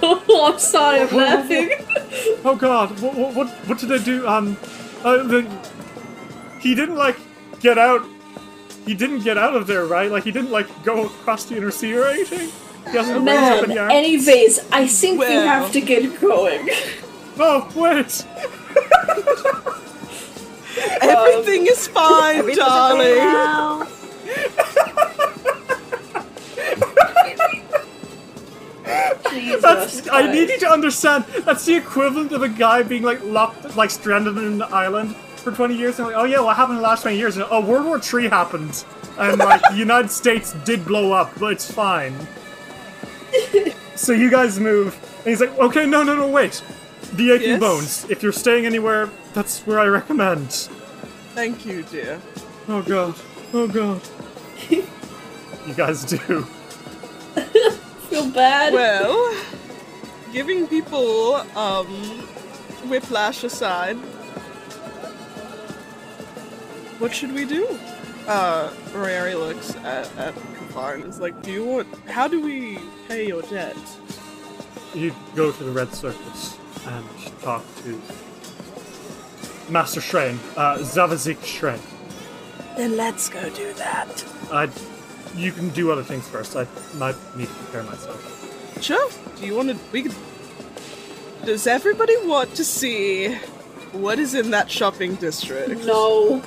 oh, I'm sorry, I'm laughing. oh God, what, what, what, what did they do? Um, uh, the, he didn't like get out. He didn't get out of there, right? Like he didn't like go across the inner sea or anything. He hasn't raised up Man, any arms. anyways, I think we have to get going. Oh wait, Everything is fine, Everything's darling. now. Jesus that's, I need you to understand. That's the equivalent of a guy being like locked, like stranded in an island for 20 years. And like, oh yeah, what happened in the last 20 years? And, oh, World War Three happened, and like the United States did blow up, but it's fine. so you guys move, and he's like, okay, no, no, no, wait. The aching Yes? bones. If you're staying anywhere, that's where I recommend. Thank you, dear. Oh god. Oh god. you guys do. Feel bad. Well, giving people um whiplash aside, what should we do? Uh, Rary looks at at Kufar and is like, "Do you want? How do we pay your debt?" You go to the Red Circus and talk to Master Shrain, uh, Zavazik Shrain. Then let's go do that. I, you can do other things first. I might need to prepare myself. Sure. Do you want to? We could. Does everybody want to see what is in that shopping district? No.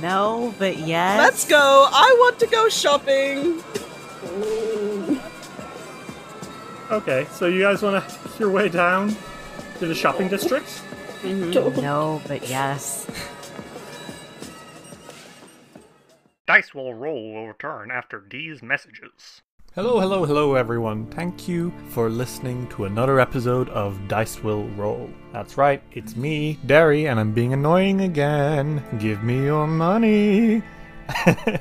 No, but yes. Let's go. I want to go shopping. Okay, so you guys want to your way down to the shopping district? Don't. No, but yes. Dice will roll will return after these messages. Hello, hello, hello, everyone. Thank you for listening to another episode of Dice Will Roll. That's right, it's me, Derry, and I'm being annoying again. Give me your money. uh,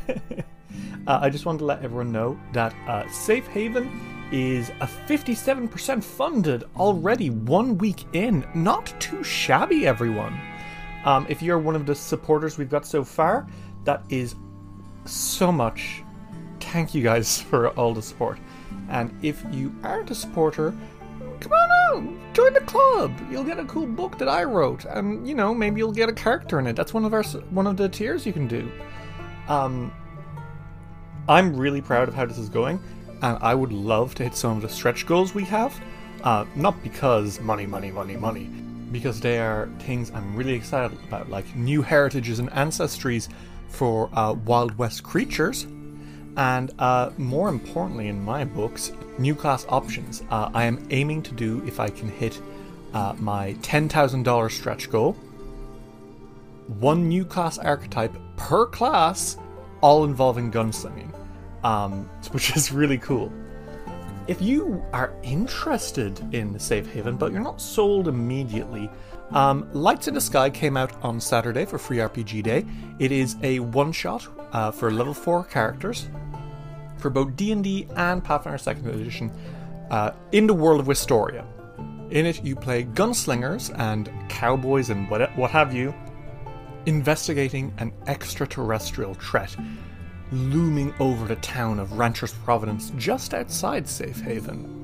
I just wanted to let everyone know that uh, Safe Haven is a 57% funded already one week in. Not too shabby, everyone. Um, if you're one of the supporters we've got so far, that is so much. Thank you guys for all the support. And if you aren't a supporter, come on out, join the club. You'll get a cool book that I wrote, and you know maybe you'll get a character in it. That's one of our one of the tiers you can do. Um, I'm really proud of how this is going, and I would love to hit some of the stretch goals we have. Uh, not because money, money, money, money, because they are things I'm really excited about, like new heritages and ancestries for uh, Wild West creatures, and uh, more importantly, in my books, new class options. Uh, I am aiming to do if I can hit uh, my $10,000 stretch goal. One new class archetype per class, all involving gunslinging, um, which is really cool. If you are interested in the Safe Haven, but you're not sold immediately, um, Lights in the Sky came out on Saturday for Free RPG Day. It is a one-shot uh, for level four characters for both D&D and Pathfinder Second Edition uh, in the world of Wistoria. In it, you play gunslingers and cowboys and what, what have you, investigating an extraterrestrial threat looming over the town of Ranchers Providence just outside Safe Haven.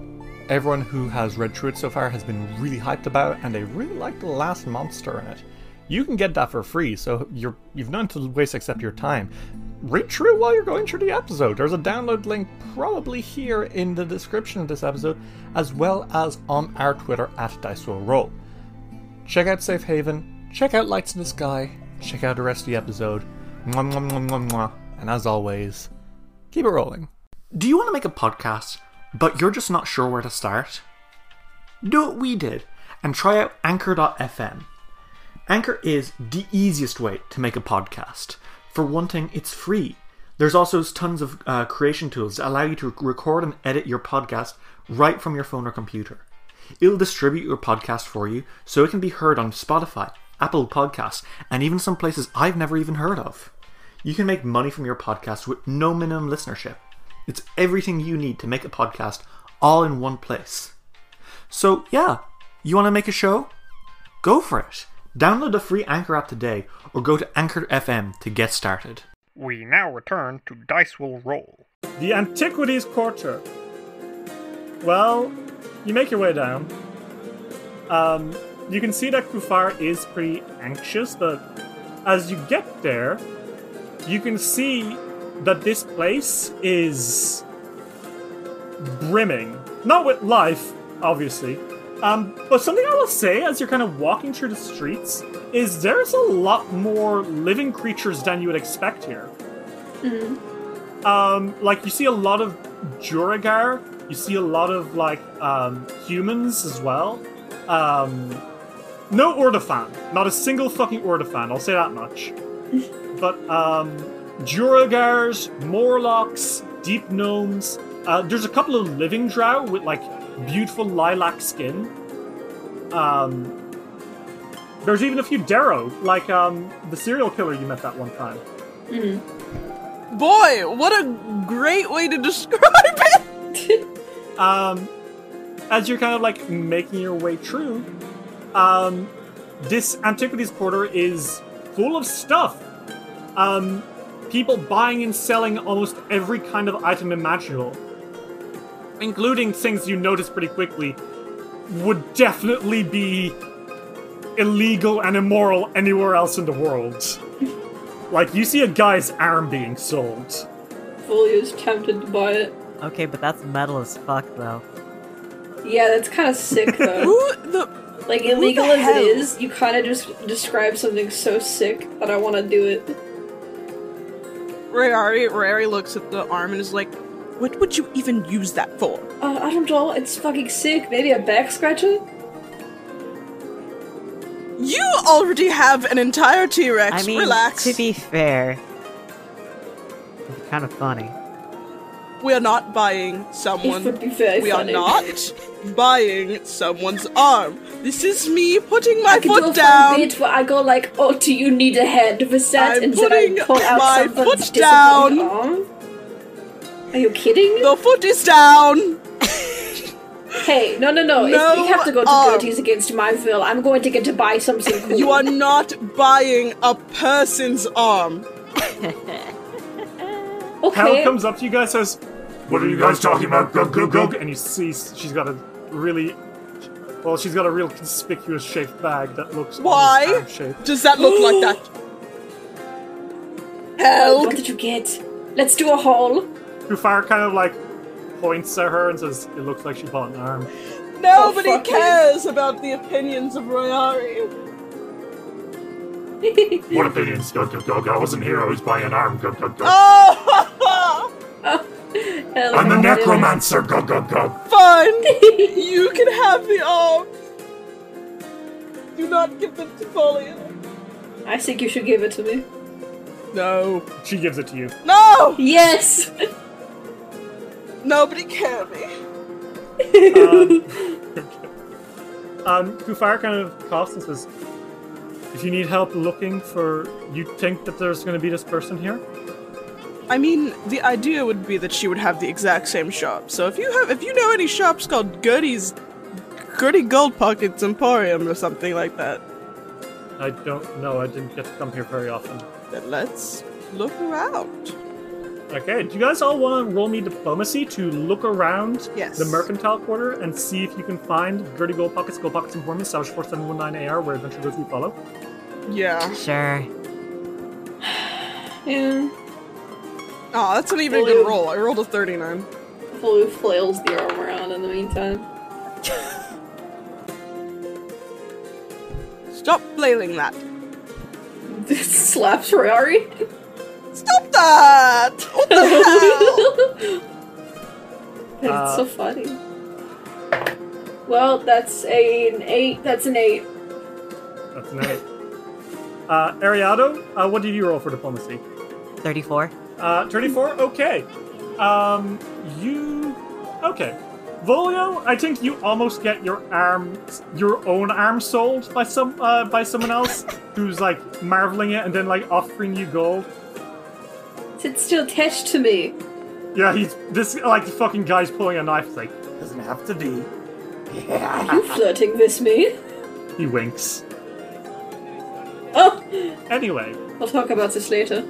Everyone who has read through it so far has been really hyped about and they really like the last monster in it. You can get that for free, so you're you've none to waste except your time. Read through while you're going through the episode. There's a download link probably here in the description of this episode, as well as on our Twitter at Dice Roll. Check out Safe Haven, check out Lights in the Sky, check out the rest of the episode. Mwah, mwah, mwah. And as always, Keep it rolling. Do you want to make a podcast, but you're just not sure where to start? Do what we did and try out Anchor.fm. Anchor is the easiest way to make a podcast. For one thing, it's free. There's also tons of uh, creation tools that allow you to record and edit your podcast right from your phone or computer. It'll distribute your podcast for you so it can be heard on Spotify, Apple Podcasts, and even some places I've never even heard of. You can make money from your podcast with no minimum listenership. It's everything you need to make a podcast all in one place. So, yeah, you want to make a show? Go for it. Download the free Anchor app today or go to Anchor FM to get started. We now return to Dice Will Roll. The Antiquities Quarter. Well, you make your way down. Um, you can see that Kufar is pretty anxious, but as you get there, you can see that this place is brimming. Not with life, obviously. Um, but something I will say as you're kind of walking through the streets is there's a lot more living creatures than you would expect here. Um, like you see a lot of Duergar, you see a lot of like um, humans as well. Um, no Urdefhan, not a single fucking Urdefhan. I'll say that much. but um, Duergars, Morlocks, Deep Gnomes. Uh, there's a couple of living drow with like beautiful lilac skin. Um, there's even a few Darrow, like um, the serial killer you met that one time. Boy, what a great way to describe it! um, as you're kind of like making your way through, um, this antiquities quarter is full of stuff. Um, people buying and selling almost every kind of item imaginable, including things you notice pretty quickly would definitely be illegal and immoral anywhere else in the world. like you see a guy's arm being sold. Volio's tempted to buy it. Okay, but that's metal as fuck, though. Yeah, that's kind of sick though. Who the like illegal as hell? it is, you kind of just describe something so sick that I want to do it. Rayari Rayari looks at the arm and is like, "What would you even use that for?" Uh, I don't know. It's fucking sick. Maybe a back scratcher. You already have an entire T Rex. I mean, Relax. to be fair, it's kind of funny. We are not buying someone. would be very we funny. are not buying someone's arm. This is me putting my I can do a foot fun down. bit where I go like, "Oh, do you need a head for that?" I'm and then I putting pull out my someone's foot down. arm. Are you kidding? The foot is down. Hey, no, no, no. if we have to go to arm. Gertie's against my will, I'm going to get to buy something cool. You are not buying a person's arm. Hal okay. comes up to you guys, says, What are you guys talking about? Gug, gug, gug. and you see she's got a really well she's got a real conspicuous shaped bag that looks Why shaped does that look like that? Hell, What did you get? Let's do a haul. Kufar kind of like points at her and says it looks like she bought an arm nobody oh, fuck it. cares about the opinions of Royari. What opinions? Gug, gug, gug. I wasn't here. I was buying an arm. Gug, gug, gug. Oh, I'm the necromancer. Gug, gug, gug. fine. you can have the arm. Do not give them to Volio. I think you should give it to me. No. she gives it to you No! Yes. Nobody care me. um, um Kufar kind of coughs and says if you need help looking for you think that there's going to be this person here I mean, the idea would be that she would have the exact same shop. So if you have, if you know any shops called Goody's, Goody Gold Pockets Emporium or something like that, I don't know I didn't get to come here very often then let's look around. Okay, do you guys all want to roll me diplomacy to look around Yes. the mercantile quarter and see if you can find Dirty Gold Pockets, Gold Pockets Informant, Savage 4719 AR, where Adventure Goes We Follow? Yeah. Sure. Yeah. Oh, that's an even Blue. good roll. I rolled a 39. Blue flails the arm around in the meantime. Stop flailing that. Slaps Royari. Stop that? What the hell? That's Uh, so funny. Well, that's a, an eight. That's an eight. That's an eight. Uh, Ariado, uh, what did you roll for diplomacy? 34. Uh, 34? Okay. Um, you. Okay. Volio, I think you almost get your arm, your own arm sold by some, uh, by someone else who's like marveling it and then like offering you gold. It's still attached to me. Yeah, he's this like the fucking guy's pulling a knife. He's like, doesn't have to be. Yeah. Are you flirting with me? He winks. Oh, Anyway, I'll talk about this later.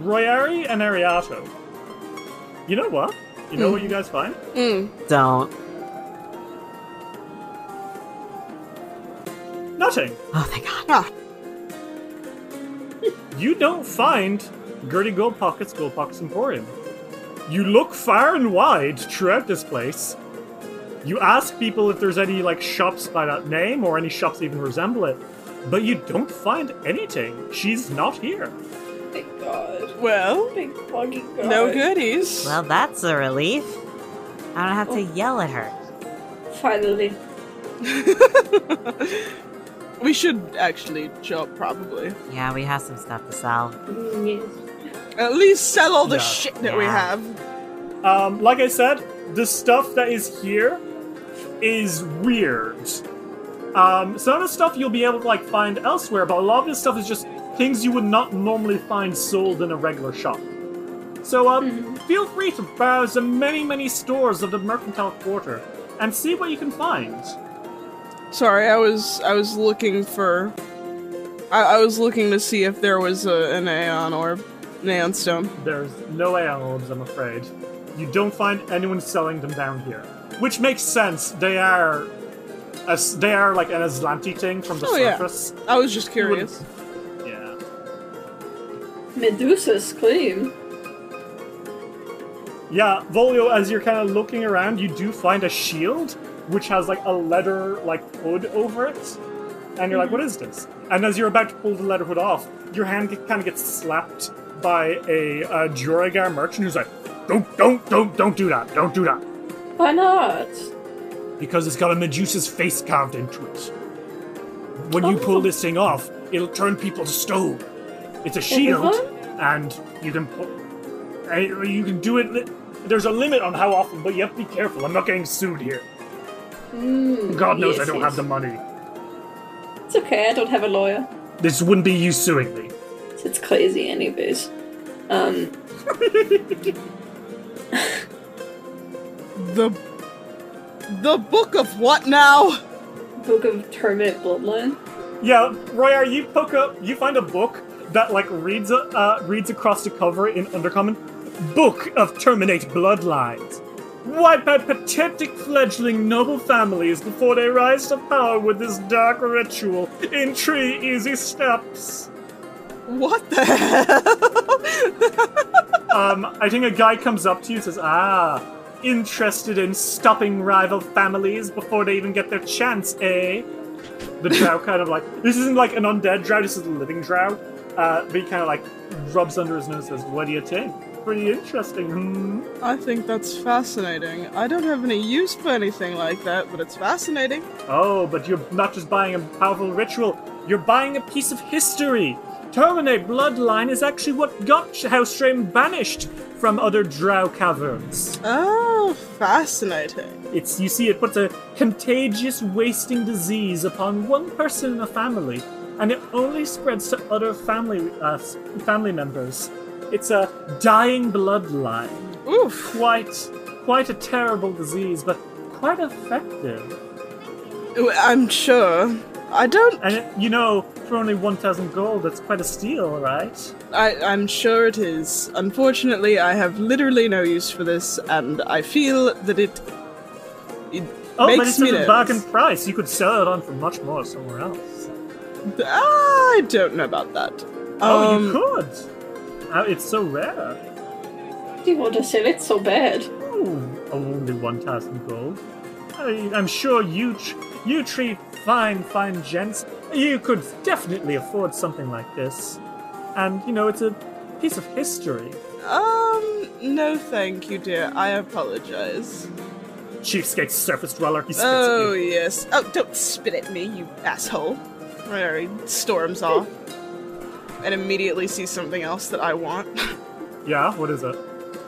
Royari and Ariato. You know what? You know what you guys find? Mm. Don't. Nothing. Oh, thank God. Ah, You don't find Gertie Gold Pockets Gold Pockets Emporium. You look far and wide throughout this place. You ask people if there's any like shops by that name or any shops that even resemble it, but you don't find anything. She's not here. Thank God. well, Thank fucking God. no goodies. Well, that's a relief. I don't have to yell at her. Finally. we should actually show up, probably. Yeah, we have some stuff to sell. Mm, yes. At least sell all the Yeah. shit that we have. Um, like I said, the stuff that is here is weird. Um, some of the stuff you'll be able to like find elsewhere, but a lot of this stuff is just things you would not normally find sold in a regular shop. So, um, feel free to browse the many, many stores of the Mercantile Quarter and see what you can find. Sorry, I was I was looking for. I, I was looking to see if there was a, an Aeon or an Stone. There's no Aeon orbs, I'm afraid. You don't find anyone selling them down here, which makes sense. They are, as they are like an Azlanti thing from the Oh, yeah. surface. I was just curious. Yeah. Medusa's claim. Yeah, Volio, as you're kind of looking around, you do find a shield which has like a leather like hood over it, and you're like, mm-hmm. "What is this?" And as you're about to pull the leather hood off, your hand kind of gets slapped by a, a Duergar merchant who's like, "Don't, don't, don't, don't do that! Don't do that!" Why not? Because it's got a Medusa's face carved into it. When you pull this thing off, it'll turn people to stone. It's a shield, and you can pull. You can do it. li- There's a limit on how often, but you have to be careful. I'm not getting sued here. Mm, God knows I don't yes. have the money. It's okay, I don't have a lawyer. This wouldn't be you suing me. It's crazy, anyways. Um, The the book of what now? Book of Terminate Bloodline. Yeah, Roy, are you poke up, you find a book that like reads uh, reads across the cover in Undercommon. Book of Terminate Bloodlines. Wipe out pathetic fledgling noble families before they rise to power with this dark ritual in three easy steps. What the hell? Um, I think a guy comes up to you and says, Ah, interested in stopping rival families before they even get their chance, eh? The drow kind of like, this isn't like an undead drow, this is a living drow. Uh, but he kind of like rubs under his nose and says, What do you think? Pretty interesting, hmm? I think that's fascinating. I don't have any use for anything like that, but it's fascinating. Oh, but you're not just buying a powerful ritual, you're buying a piece of history. Terminate Bloodline is actually what got House Shrain banished from other drow caverns. Oh, fascinating. It's you see, it puts a contagious wasting disease upon one person in a family, and it only spreads to other family uh, family members. It's a dying bloodline. Oof. Quite, quite a terrible disease, but quite effective. I'm sure. I don't. And you know, for only one thousand gold, that's quite a steal, right? I, I'm sure it is. Unfortunately, I have literally no use for this, and I feel that it. It Oh, makes but it's me at a nervous. bargain price. You could sell it on for much more somewhere else. I don't know about that. Oh, Um, you could. Uh, it's so rare. Do you want to sell it so bad? Oh, only 1,000 gold. I, I'm sure you, tr- you three fine, fine gents, you could definitely afford something like this. And, you know, it's a piece of history. Um, no thank you, dear. I apologize. Cheapskate surface dweller. He spits Oh, at you. yes. Oh, don't spit at me, you asshole. There, he storms off. And immediately sees something else that I want. Yeah, what is it?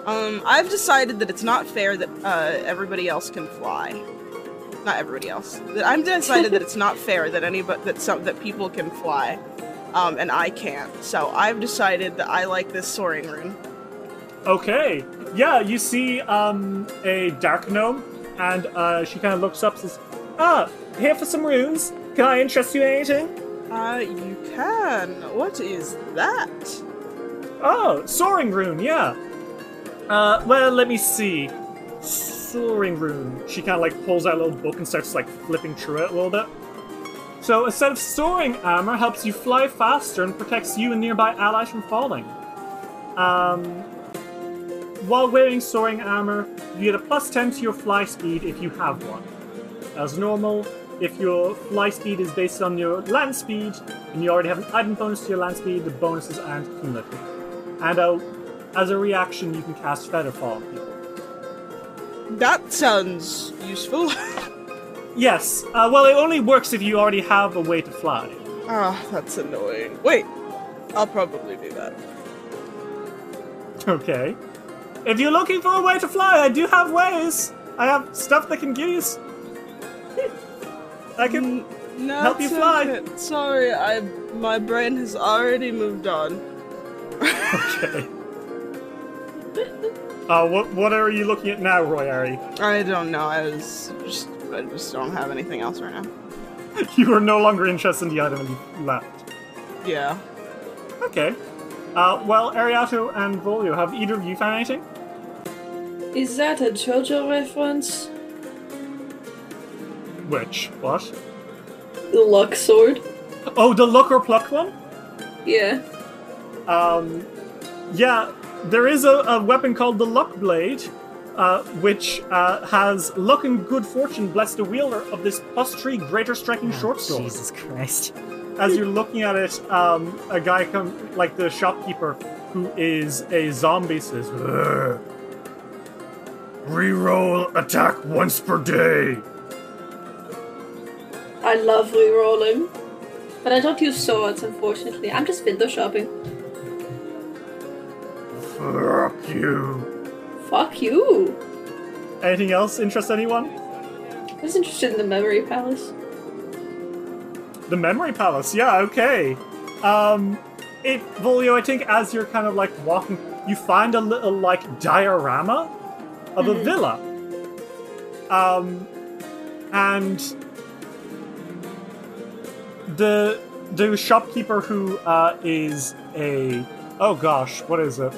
Um, I've decided that it's not fair that uh, everybody else can fly. Not everybody else. That I'm decided that it's not fair that anybody that some that people can fly, um, and I can't. So I've decided that I like this soaring rune. Okay. Yeah, you see um, a dark gnome, and uh, she kind of looks up and says, Ah, here for some runes. Can I interest you in anything? Uh, you can. What is that? Oh, soaring rune, yeah. Uh, well, let me see. Soaring rune. She kind of like pulls out a little book and starts like flipping through it a little bit. So, a set of soaring armor helps you fly faster and protects you and nearby allies from falling. Um, while wearing soaring armor, you get a plus 10 to your fly speed if you have one. As normal, if your fly speed is based on your land speed, and you already have an item bonus to your land speed, the bonuses aren't cumulative. And uh, as a reaction, you can cast Featherfall. That sounds useful. Yes, uh, well, it only works if you already have a way to fly. Ah, that's annoying. Wait, I'll probably do that. Okay. If you're looking for a way to fly, I do have ways. I have stuff that can give you. s- I can No, help you fly. okay. Sorry, I my brain has already moved on. Okay. Uh, what what are you looking at now, Roy Royari? I don't know. I was just I just don't have anything else right now. You are no longer interested in the item and you left. Yeah. Okay. Uh, well, Ariato and Volio, have either of you found anything? Is that a JoJo reference? Which? What? The luck sword? Oh, the luck or pluck one? Yeah. Um, yeah, there is a, a weapon called the Luck Blade, uh, which uh, has luck and good fortune bless the wielder of this plus three greater striking short sword. Jesus Christ. As you're looking at it, um, a guy come like the shopkeeper who is a zombie says, "Ugh. Reroll attack once per day. I love rerolling. But I don't use swords, unfortunately. I'm just window shopping. Fuck you. Fuck you. Anything else interest anyone? I was interested in the memory palace. The memory palace, yeah, okay. Um, it, Volio, I think as you're kind of like walking, you find a little like diorama of a Mhm. villa. Um, and the the shopkeeper who uh, is a oh gosh, what is it?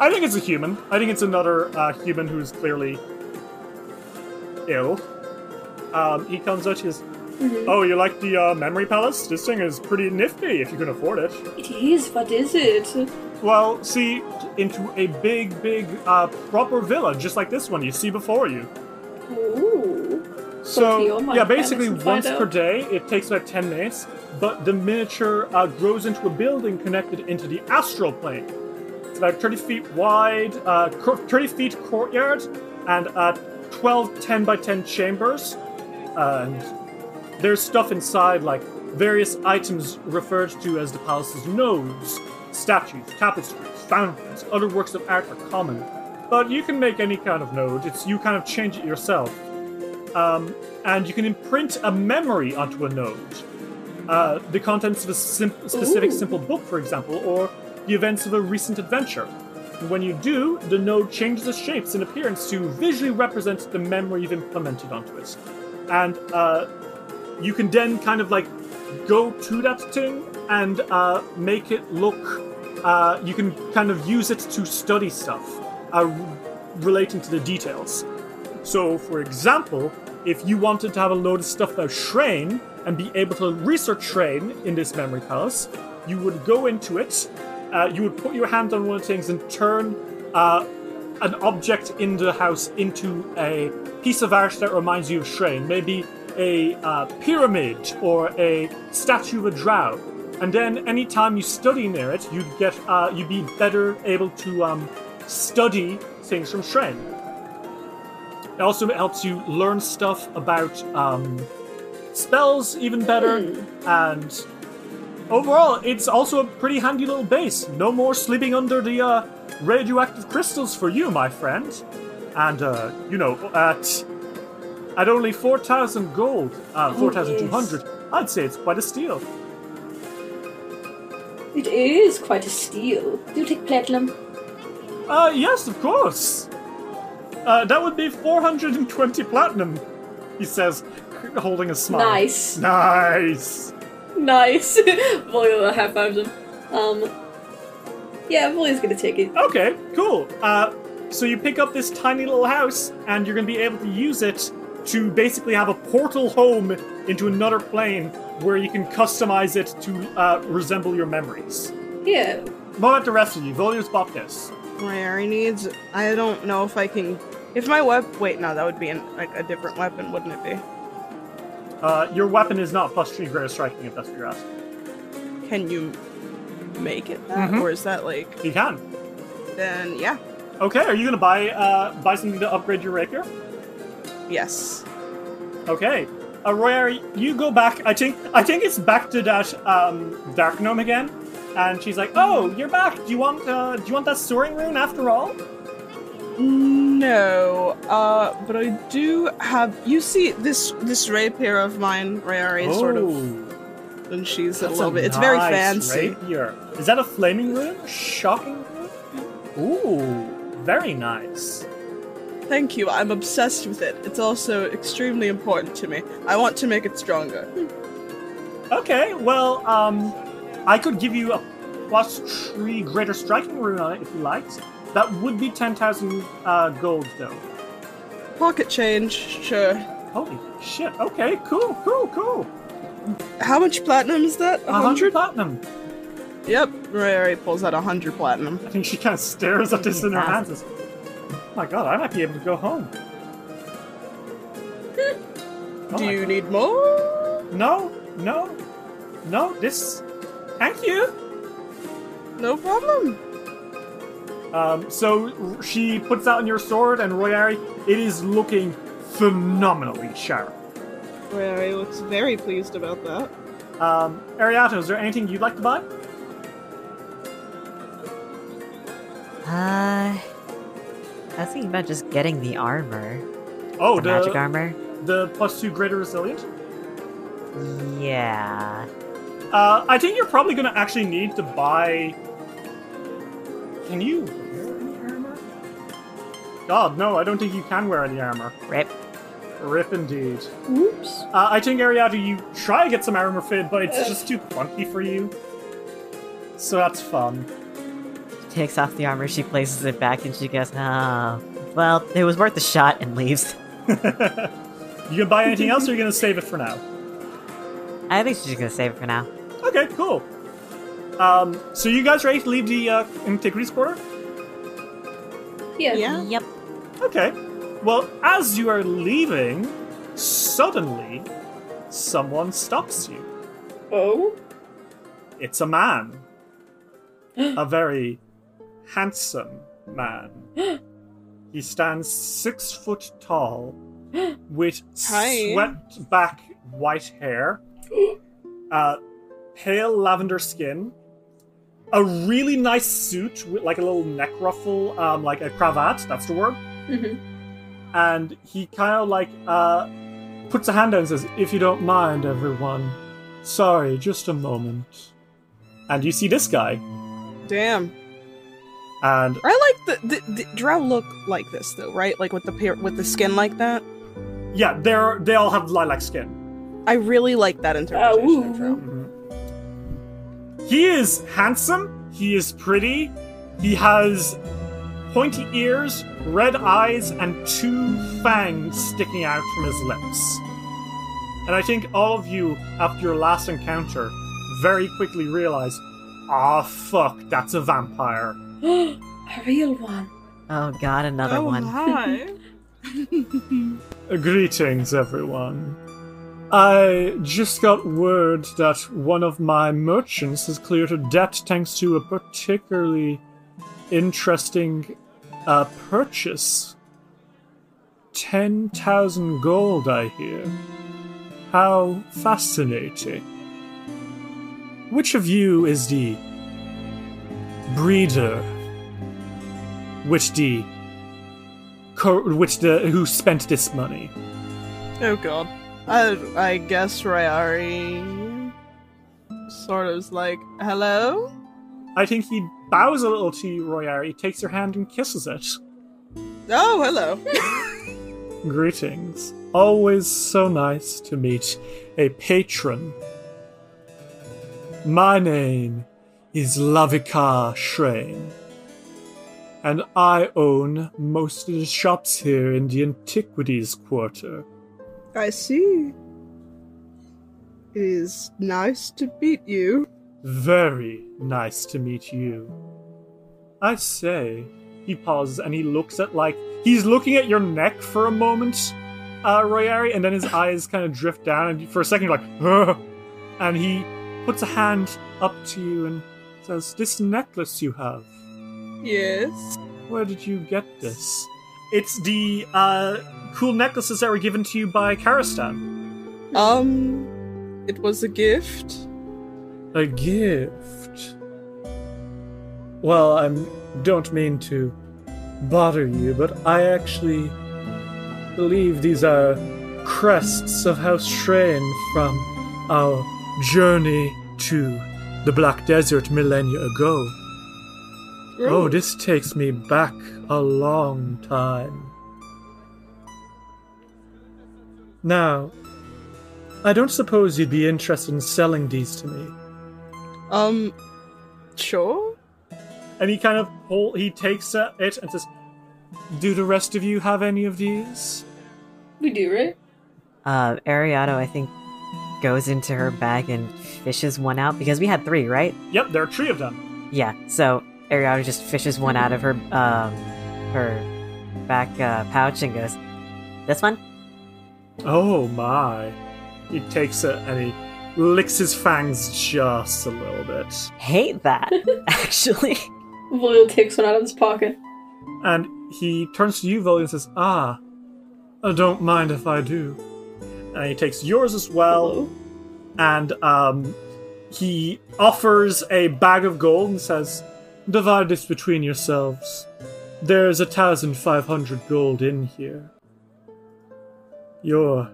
I think it's a human. I think it's another uh, human who's clearly ill. Um, he comes up, he goes, Oh, you like the uh, memory palace? This thing is pretty nifty if you can afford it. It is, what is it? Well, see, into a big, big, uh, proper villa, just like this one you see before you. Ooh. So, yeah, basically once per out. day, it takes about 10 minutes, but the miniature uh, grows into a building connected into the astral plane. It's about 30 feet wide, uh, 30 feet courtyard, and uh, 12 10 by 10 chambers. and there's stuff inside, like various items referred to as the palace's nodes, statues, tapestries, fountains, other works of art are common. But you can make any kind of node, it's you kind of change it yourself. Um, and you can imprint a memory onto a node. Uh, the contents of a sim- specific Ooh. simple book, for example, or the events of a recent adventure. When you do, the node changes its shapes and appearance to visually represent the memory you've implemented onto it. And uh, you can then kind of like go to that thing and uh, make it look. Uh, you can kind of use it to study stuff uh, relating to the details. So, for example, if you wanted to have a load of stuff about Shrine and be able to research Shrine in this memory palace, you would go into it, uh, you would put your hand on one of the things and turn uh, an object in the house into a piece of art that reminds you of Shrine. Maybe a uh, pyramid or a statue of a drow. and then anytime you study near it, you'd get uh, you'd be better able to um, study things from Shrine. It also helps you learn stuff about um, spells even better, and overall, it's also a pretty handy little base. No more sleeping under the uh, radioactive crystals for you, my friend. And uh, you know, at at only four thousand gold, uh, Oh, four thousand two hundred, I'd say it's quite a steal. It is quite a steal. Do you take platinum? Uh, yes, of course. Uh, that would be 420 platinum, he says, holding a smile. Nice. Nice. Nice. Volio high fives him. Um, yeah, Volio's gonna take it. Okay, cool. Uh, so you pick up this tiny little house, and you're going to be able to use it to basically have a portal home into another plane where you can customize it to uh, resemble your memories. Yeah. What about the rest of you? Volius bought this. Rare needs. I don't know if I can. If my web. Wait, no, that would be an, like a different weapon, wouldn't it be? Uh, your weapon is not plus three greater striking, if that's what you're asking. Can you make it that, Mhm. or is that like? You can. Then yeah. Okay, are you gonna buy uh buy something to upgrade your rapier? Yes. Okay. Uh, Royari, you go back. I think I think it's back to that um, dark gnome again, and she's like, "Oh, you're back. Do you want uh, do you want that soaring rune after all?" No, uh, but I do have. You see this this rapier of mine, Rayari, sort of, and she's a little bit. It's very fancy. Rapier. Is that a flaming rune? Shocking rune? Ooh, very nice. Thank you. I'm obsessed with it. It's also extremely important to me. I want to make it stronger. Okay, well, um, I could give you a plus three greater striking rune on it if you liked. That would be ten thousand uh, gold, though. Pocket change, sure. Holy shit! Okay, cool, cool, cool. How much platinum is that? A A hundred hundred? platinum. Yep. Rayari pulls out a hundred platinum. I think she kind of stares at this in her hands. and Oh my god, I might be able to go home. Oh Do you God. need more? No, no, no. This. Thank you. No problem. Um, so she puts out on your sword, and Royari, it is looking phenomenally sharp. Royari looks very pleased about that. Um, Ariato, is there anything you'd like to buy? Uh, I was thinking about just getting the armor. Oh, the, magic armor. The plus two greater resilient. Yeah. Uh, I think you're probably going to actually need to buy. Can you wear any armor? God, no, I don't think you can wear any armor. Rip. Rip indeed. Oops. Uh, I think Ariata, you try to get some armor fit, but it's just too clunky for you. So that's fun. She takes off the armor, she places it back, and she goes, "Oh, well, it was worth a shot," and leaves. You gonna buy anything else, or are you gonna save it for now? I think she's just gonna save it for now. Okay, cool. Um, so you guys ready to leave the uh, Antiquities Quarter? Yeah. Yeah. Yep. Okay. Well, as you are leaving, suddenly someone stops you. Oh. It's a man. a very handsome man. he stands six foot tall, with Hi. swept back white hair, uh, pale lavender skin, a really nice suit with like a little neck ruffle, um, like a cravat. That's the word. Mhm. And he kind of like uh, puts a hand out and says, "If you don't mind, everyone, sorry, just a moment." And you see this guy, Damn. and I like the, the, the Drow look like this though, right? Like with the pair, with the skin like that. yeah, they're they all have lilac skin. I really like that interpretation of Drow. He is handsome. He is pretty. He has pointy ears, red eyes, and two fangs sticking out from his lips. And I think all of you, after your last encounter, very quickly realize, ah, fuck, that's a vampire. a real one. Oh god, another Oh one. my. Greetings, everyone. I just got word that one of my merchants has cleared a debt thanks to a particularly interesting uh, purchase. 10,000 gold, I hear. How fascinating. Which of you is the breeder? Which the which the who spent this money? Oh god. I I guess Rayari sort of is like, hello? I think he bows a little to you, Royari. Takes your hand and kisses it. Oh, hello. Greetings. Always so nice to meet a patron. My name is Lavika Shrain, and I own most of the shops here in the Antiquities Quarter. I see. It is nice to meet you. Very nice to meet you. I say, he pauses and he looks at like he's looking at your neck for a moment, uh, Royari, and then his eyes kind of drift down, and for a second you're like, Ugh! and he puts a hand up to you and says, "This necklace you have, Yes. where did you get this?" It's the uh, cool necklaces that were given to you by Karistan. Um, it was a gift. A gift. Well, I don't mean to bother you, but I actually believe these are crests of House Shrain from our journey to the Black Desert millennia ago. Oh, this takes me back a long time. Now, I don't suppose you'd be interested in selling these to me. Um, sure. And he kind of hold, he takes uh, it and says, "Do the rest of you have any of these?" We do, right? Uh, Ariado, I think, goes into her bag and fishes one out because we had three, right? Yep, there are three of them. Yeah. So Ariado just fishes one out of her um her back uh, pouch and goes, "This one." Oh my! He takes it and he licks his fangs just a little bit, Hate that actually. Volio takes one out of his pocket. and he turns to you, Volio, and says, "Ah, I don't mind if I do." And he takes yours as well, and um, he offers a bag of gold and says, "Divide this between yourselves. There's a thousand five hundred gold in here. You're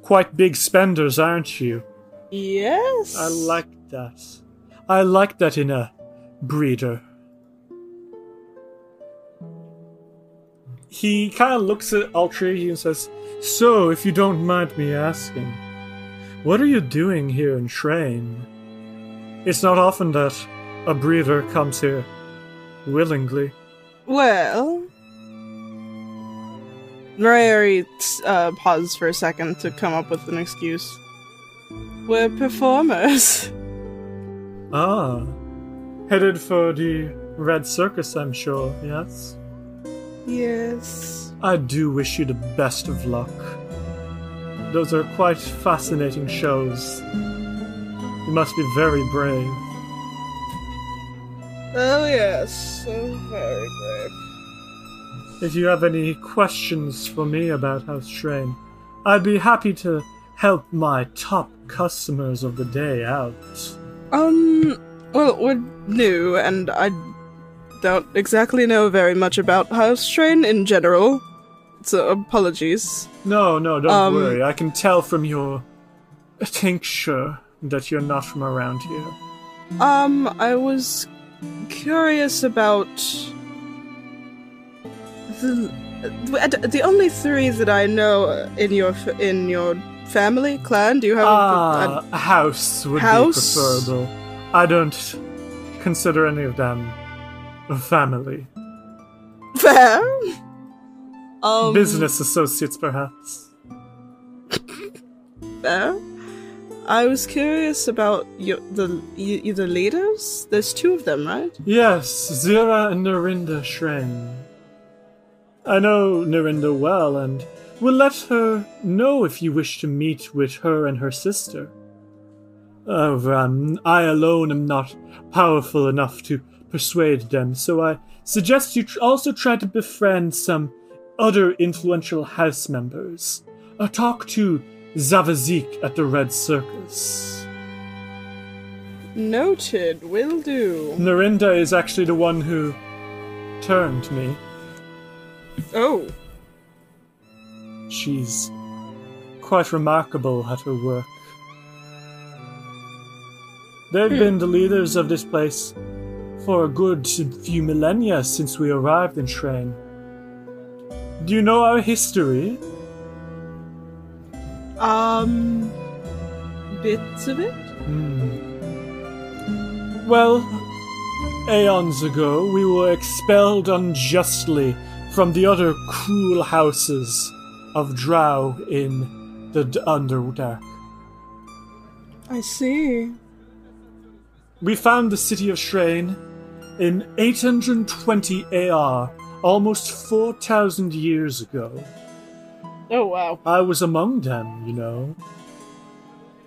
quite big spenders, aren't you? Yes. I like that. I like that in a breeder." He kind of looks at Altri and says, So, if you don't mind me asking, what are you doing here in Train? It's not often that a breeder comes here willingly. Well, Rayari uh, pauses for a second to come up with an excuse. We're performers. Ah, headed for the Red Circus, I'm sure, yes? Yes. I do wish you the best of luck. Those are quite fascinating shows. You must be very brave. Oh yes, so very brave. If you have any questions for me about House Shrain, I'd be happy to help my top customers of the day out. Um, well, we're new, and I don't exactly know very much about House Shrain in general. So apologies. No, no, don't Um, worry. I can tell from your tincture that you're not from around here. Um, I was curious about the the only three that I know in your in your family clan. Do you have Ah, a, a house would House? be preferable. I don't consider any of them a family. a fair? Um, Business associates, perhaps. fair. I was curious about your, the you, the leaders. There's two of them, right? Yes, Zira and Narinda Shren. I know Narinda well, and We'll let her know if you wish to meet with her and her sister. However, um, I alone am not powerful enough to persuade them, so I suggest you tr- also try to befriend some other influential house members. Uh, talk to Zavazik at the Red Circus. Noted. Will do. Narinda is actually the one who turned me. Oh. She's quite remarkable at her work. They've been the leaders of this place for a good few millennia since we arrived in Shrine. Do you know our history? Um. Bits of it? Well, aeons ago, we were expelled unjustly from the other cruel houses of Drow in the D- Underdark. I see. We found the city of Shrine in 820 AR, almost 4,000 years ago. Oh, wow. I was among them, you know.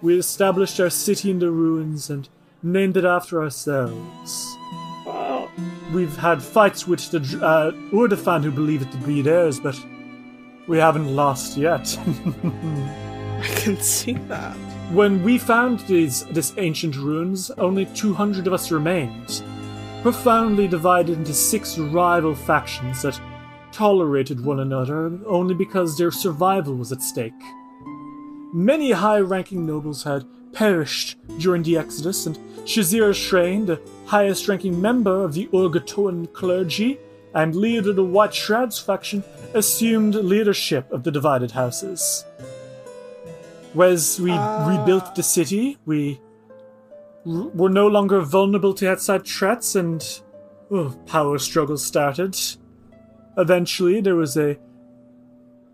We established our city in the ruins and named it after ourselves. Wow. We've had fights with the uh, Urdefhan who believe it to be theirs, but we haven't lost yet. I can see that. when we found these this ancient ruins, only 200 of us remained, profoundly divided into six rival factions that tolerated one another only because their survival was at stake. Many high ranking nobles had perished during the Exodus, and Shazir Shrain, the highest ranking member of the Urgathoan clergy and leader of the White Shrouds faction, assumed leadership of the divided houses. As we ah. rebuilt the city, we r- were no longer vulnerable to outside threats, and oh, power struggles started. Eventually, there was a,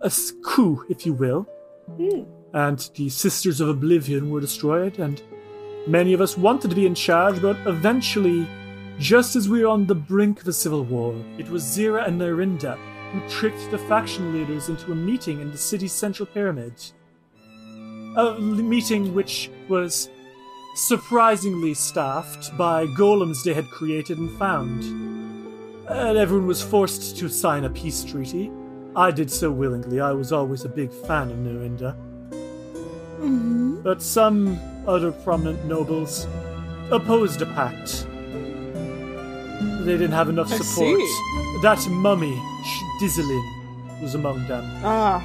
a coup, if you will, hmm. and the Sisters of Oblivion were destroyed, and many of us wanted to be in charge, but eventually, just as we were on the brink of a civil war, it was Zira and Narinda who tricked the faction leaders into a meeting in the city's central pyramid. A meeting which was surprisingly staffed by golems they had created and found. And everyone was forced to sign a peace treaty. I did so willingly. I was always a big fan of Narinda. But some other prominent nobles opposed a pact. They didn't have enough I support. see. That mummy, Dizzelin, was among them. Ah.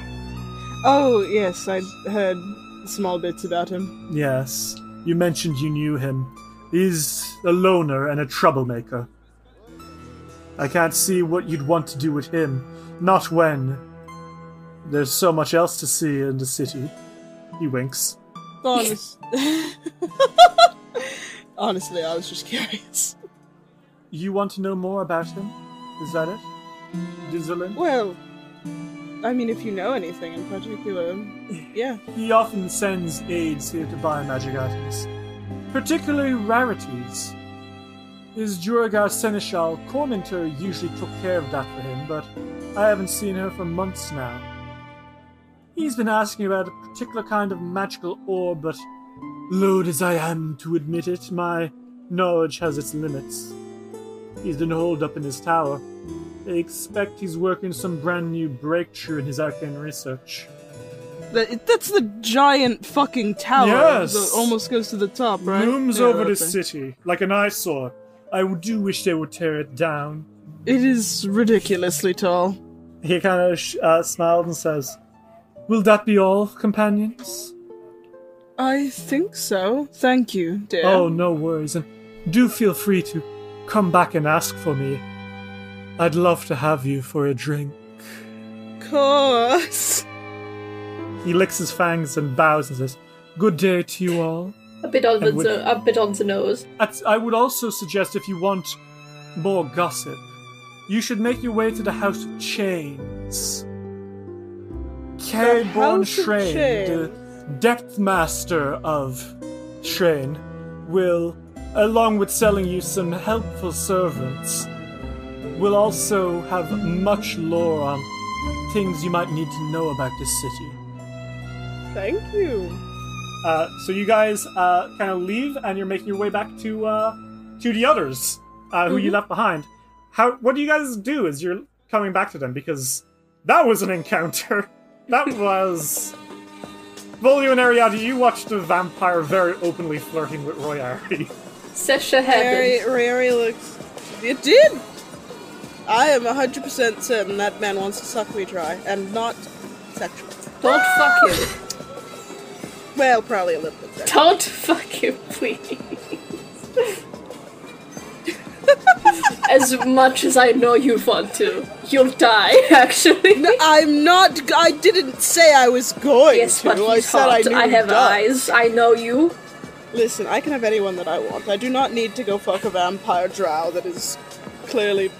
Oh, yes, I'd heard small bits about him. Yes, you mentioned you knew him. He's a loner and a troublemaker. I can't see what you'd want to do with him. Not when. There's so much else to see in the city. He winks. Honest. Honestly, I was just curious. You want to know more about him? Is that it? Dizzelin? Well, I mean, if you know anything in particular, yeah. He often sends aides here to buy magic items, particularly rarities. His Duergar Seneschal, Corminter, usually took care of that for him, but I haven't seen her for months now. He's been asking about a particular kind of magical orb, but loath as I am to admit it, my knowledge has its limits. He's been holed up in his tower. They expect he's working some brand new breakthrough in his arcane research. That, that's the giant fucking tower Yes. that almost goes to the top, right? Looms Yeah, over the city like an eyesore. I do wish they would tear it down. It is ridiculously tall. He kind of uh, smiled and says, Will that be all, companions? I think so. Thank you, dear. Oh, no worries, and do feel free to come back and ask for me. I'd love to have you for a drink. course. He licks his fangs and bows and says, Good day to you all. A bit on the with- a bit on the nose. At- I would also suggest if you want more gossip, you should make your way to the House of Chains. House Shrain, the depth master of Shrain, will, along with selling you some helpful servants, will also have much lore on things you might need to know about this city. Thank you. Uh, so you guys uh, kind of leave, and you're making your way back to uh, to the others uh, who you left behind. How? What do you guys do as you're coming back to them? Because that was an encounter. That was. Volio and Ariadne, you watched a vampire very openly flirting with Royari. Sesha Rary, happened. Rary looks. It did! I am 100% certain that man wants to suck me dry, and not sexual. Don't fuck him. Well, probably a little bit sexual. Don't fuck him, please. As much as I know you want to, you'll die. Actually, No, I'm not. I didn't say I was going yes, to. but I he's said hot. I I have eyes. I know you. Listen, I can have anyone that I want. I do not need to go fuck a vampire drow that is clearly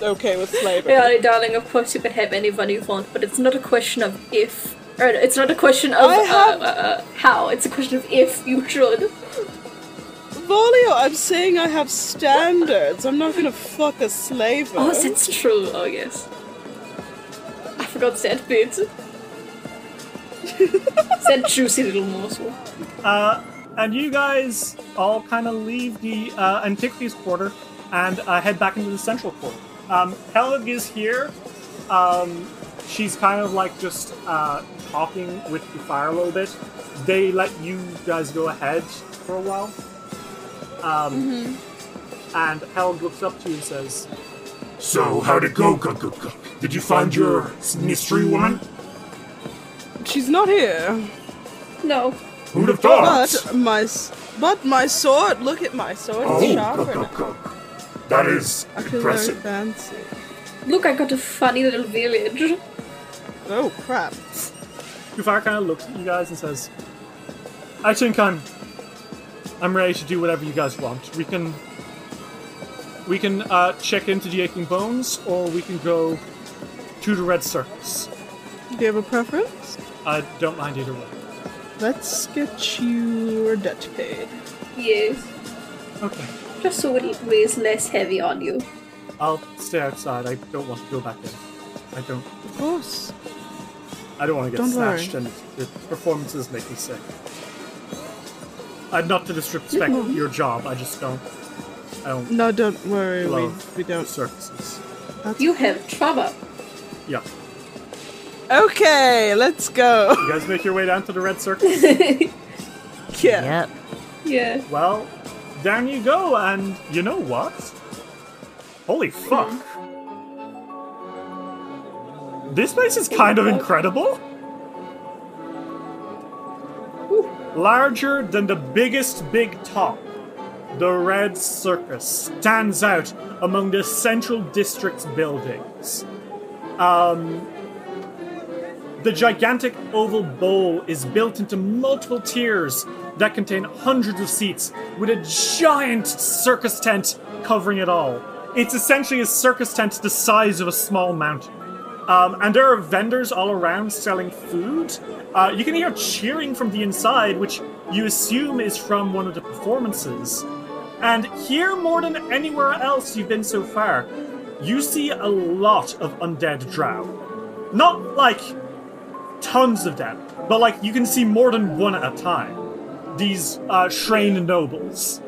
okay with flavor. Yeah, darling. Of course, you can have anyone you want, but it's not a question of if. Or it's not a question of have- uh, uh, how. It's a question of if you should. Volio, I'm saying I have standards. I'm not gonna fuck a slave. Oh, that's true. Oh, yes. I forgot that bit. that juicy little morsel. Uh, and you guys all kind of leave the uh, Antiquities Quarter and uh, head back into the Central Quarter. Um, Helig is here. Um, she's kind of like just uh, talking with the fire a little bit. They let you guys go ahead for a while. Um, And Helig looks up to you and says, So, how'd it go, Gug Gug Gug? Did you find your mystery woman? She's not here. No. Who'd have thought? But my, but my sword. Look at my sword. oh, It's Gug sharper Gug now. Gug. That is I feel very impressive. fancy. Look, I got a funny little village. Oh crap! Kufar kind of looks at you guys and says, "I think I'm, I'm ready to do whatever you guys want. We can, we can uh, check into the aching bones, or we can go to the red circus. Do you have a preference? I don't mind either way. Let's get your debt paid. Yes. Okay, Just so it weighs less heavy on you. I'll stay outside. I don't want to go back in. I don't. Of course. I don't want to get Don't worry. and the performances make me sick. Uh, not to disrespect your job. I just don't. I don't No, don't worry. We, love we don't. circuses. That's You have trouble. Yeah. Okay, let's go. You guys make your way down to the red circus. Yeah. Yep. Yeah. Well, down you go, and you know what? Holy fuck. This place is kind of incredible. Larger than the biggest big top, the Red Circus stands out among the Central District's buildings. Um, the gigantic oval bowl is built into multiple tiers that contain hundreds of seats, with a giant circus tent covering it all. It's essentially a circus tent the size of a small mountain. Um, and there are vendors all around selling food. Uh, you can hear cheering from the inside, which you assume is from one of the performances. And here, more than anywhere else you've been so far, you see a lot of undead drow. Not like tons of them, but like you can see more than one at a time. These uh, Shrine nobles.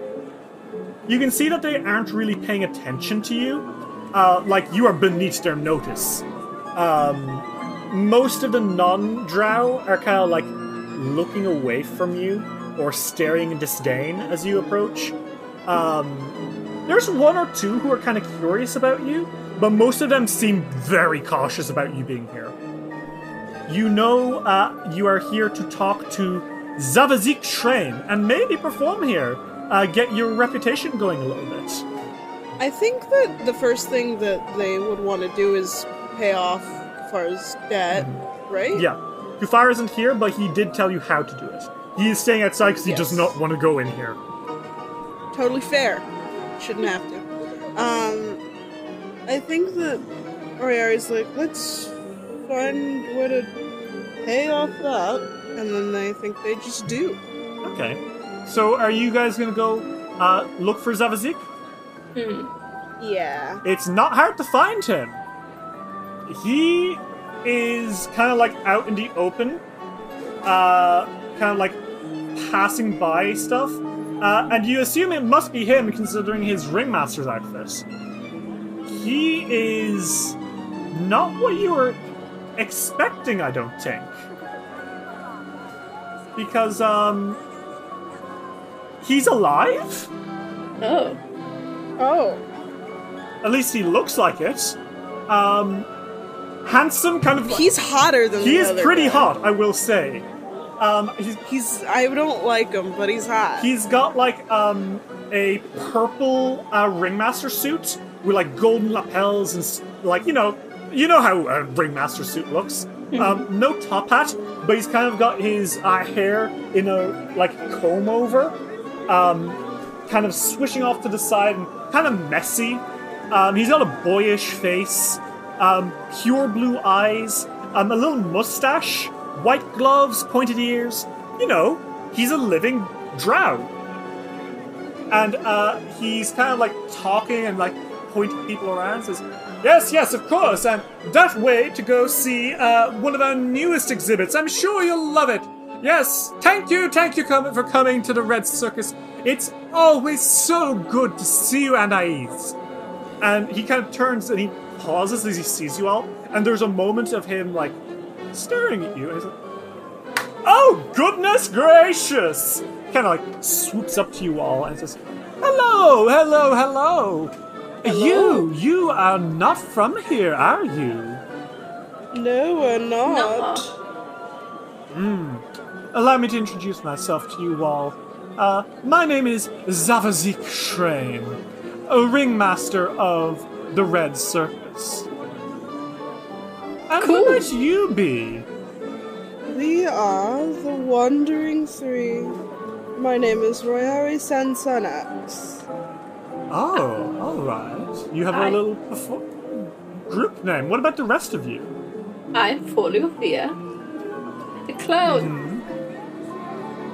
You can see that they aren't really paying attention to you, uh, like you are beneath their notice. Um, most of the non-drow are kind of like looking away from you or staring in disdain as you approach. Um, there's one or two who are kind of curious about you, but most of them seem very cautious about you being here. You know uh, you are here to talk to Zavazik Shrine and maybe perform here. Uh, get your reputation going a little bit. I think that the first thing that they would want to do is pay off Far's debt, right? Yeah. Kufar isn't here, but he did tell you how to do it. He is staying outside because he does not want to go in here. Totally fair. Shouldn't have to. Um, I think that Oriari's like, let's find where to pay off that, and then I think they just do. Okay. So are you guys gonna go uh, look for Zavazik? Hmm. Yeah. It's not hard to find him. He is kind of like out in the open, uh, kind of like passing by stuff, uh, and you assume it must be him considering his ringmaster's outfit. He is not what you were expecting, I don't think. Because, um, he's alive? Oh. Oh. At least he looks like it. Um, handsome, kind of. He's hotter than He is pretty guy. hot, I will say. Um, he's, He's. I don't like him, but he's hot. he's got like um a purple uh, ringmaster suit with like golden lapels and like you know you know how a ringmaster suit looks. Um, no top hat, but he's kind of got his uh, hair in a like comb over, um, kind of swishing off to the side and kind of messy. Um, he's got a boyish face, um, pure blue eyes, um, a little mustache, white gloves, pointed ears. You know, he's a living drow. And uh, he's kind of like talking and like pointing people around. Says, "Yes, yes, of course, and that way to go see uh, one of our newest exhibits. I'm sure you'll love it. Yes, thank you, thank you for coming to the Red Circus. It's always so good to see you, Anais." And he kind of turns and he pauses as he sees you all, and there's a moment of him like staring at you. And he's like, "Oh goodness gracious!" Kind of like swoops up to you all and says, "Hello, hello, hello. You, you are not from here, are you?" No, we're not. Hmm. Allow me to introduce myself to you all. Uh, my name is Zavazik Shrain, a ringmaster of the Red Circus. And who might you be? We are the Wandering Three. My name is Royari Sansanax. Oh, all right. You have Hi. a little perfo- group name. What about the rest of you? I'm Foluvia. A clown. Mm-hmm.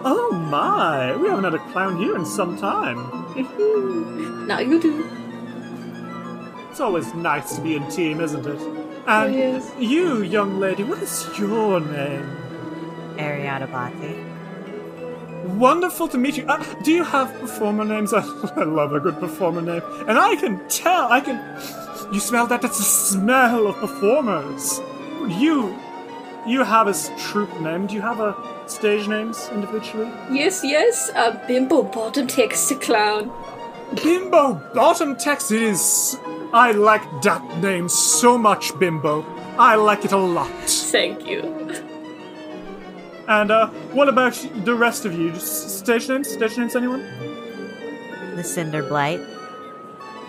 Oh my, we haven't had a clown here in some time. now you do. It's always nice to be in team, isn't it? And Yes. you, young lady, what is your name? Ariana Bhatti. Wonderful to meet you. Uh, do you have performer names? I, I love a good performer name. And I can tell, I can. You smell that? That's the smell of performers. You. You have a troupe name. Do you have a stage names individually? Yes, yes. Uh, Bimbo Bottom takes the clown. Bimbo Bottom Text it is. I like that name so much, Bimbo. I like it a lot. Thank you. And uh, what about the rest of you? Just stage names? Stage names, anyone? The Cinder Blight.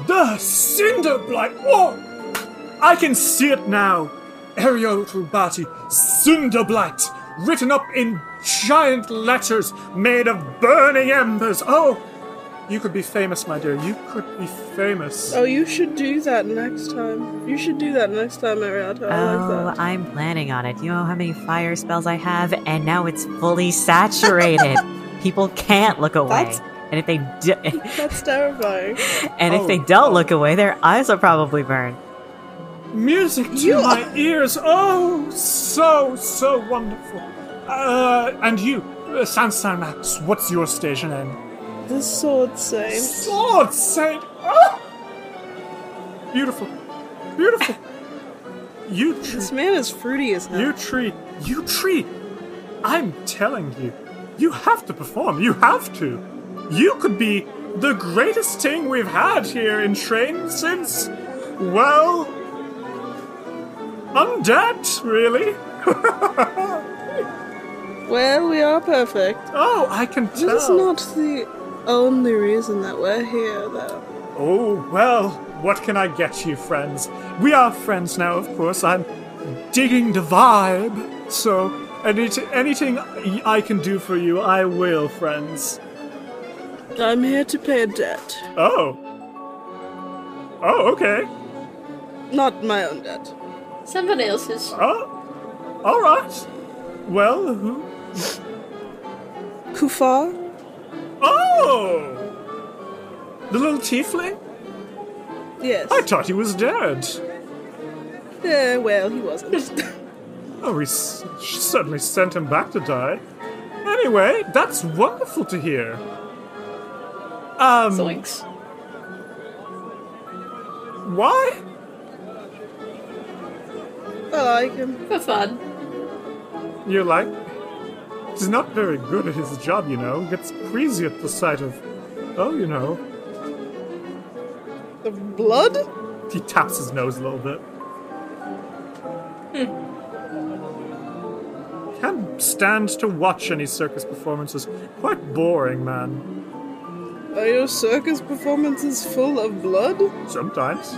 The Cinder Blight! Whoa! I can see it now! Ariel Rubati, Cinder Blight, written up in giant letters made of burning embers. Oh! You could be famous, my dear. You could be famous. Oh, you should do that next time. You should do that next time, Ariata. I oh, like that. I'm planning on it. You know how many fire spells I have, and now it's fully saturated. People can't look away, That's- and if they do, That's terrifying. and if Oh, they don't look away, their eyes will probably burn. Music to my ears. Oh, so, so wonderful. Uh, and you, uh, Sansanax, what's your station name? The Sword Saint. Sword Saint! Oh! Beautiful. Beautiful. You This man is fruity as hell. you treat, you treat. I'm telling you, you have to perform. You have to. You could be the greatest thing we've had here in Train since, well, undead, really. Well, we are perfect. Oh, I can tell. This is not the only reason that we're here, though. Oh, well, what can I get you, friends? We are friends now, of course. I'm digging the vibe. So, any anything I can do for you, I will, friends. I'm here to pay a debt. Oh. Oh, okay. Not my own debt. Someone else's. Oh, all right. Well, who? Kufar? Oh! The little tiefling? Yes. I thought he was dead. Yeah, well, he wasn't. Oh, we s- certainly sent him back to die. Anyway, that's wonderful to hear. Um, Zoinks. why? I like him. For fun. You like? He's not very good at his job, you know. Gets queasy at the sight of, oh, you know. The blood? He taps his nose a little bit. Can't stand to watch any circus performances. Quite boring, man. Are your circus performances full of blood? Sometimes.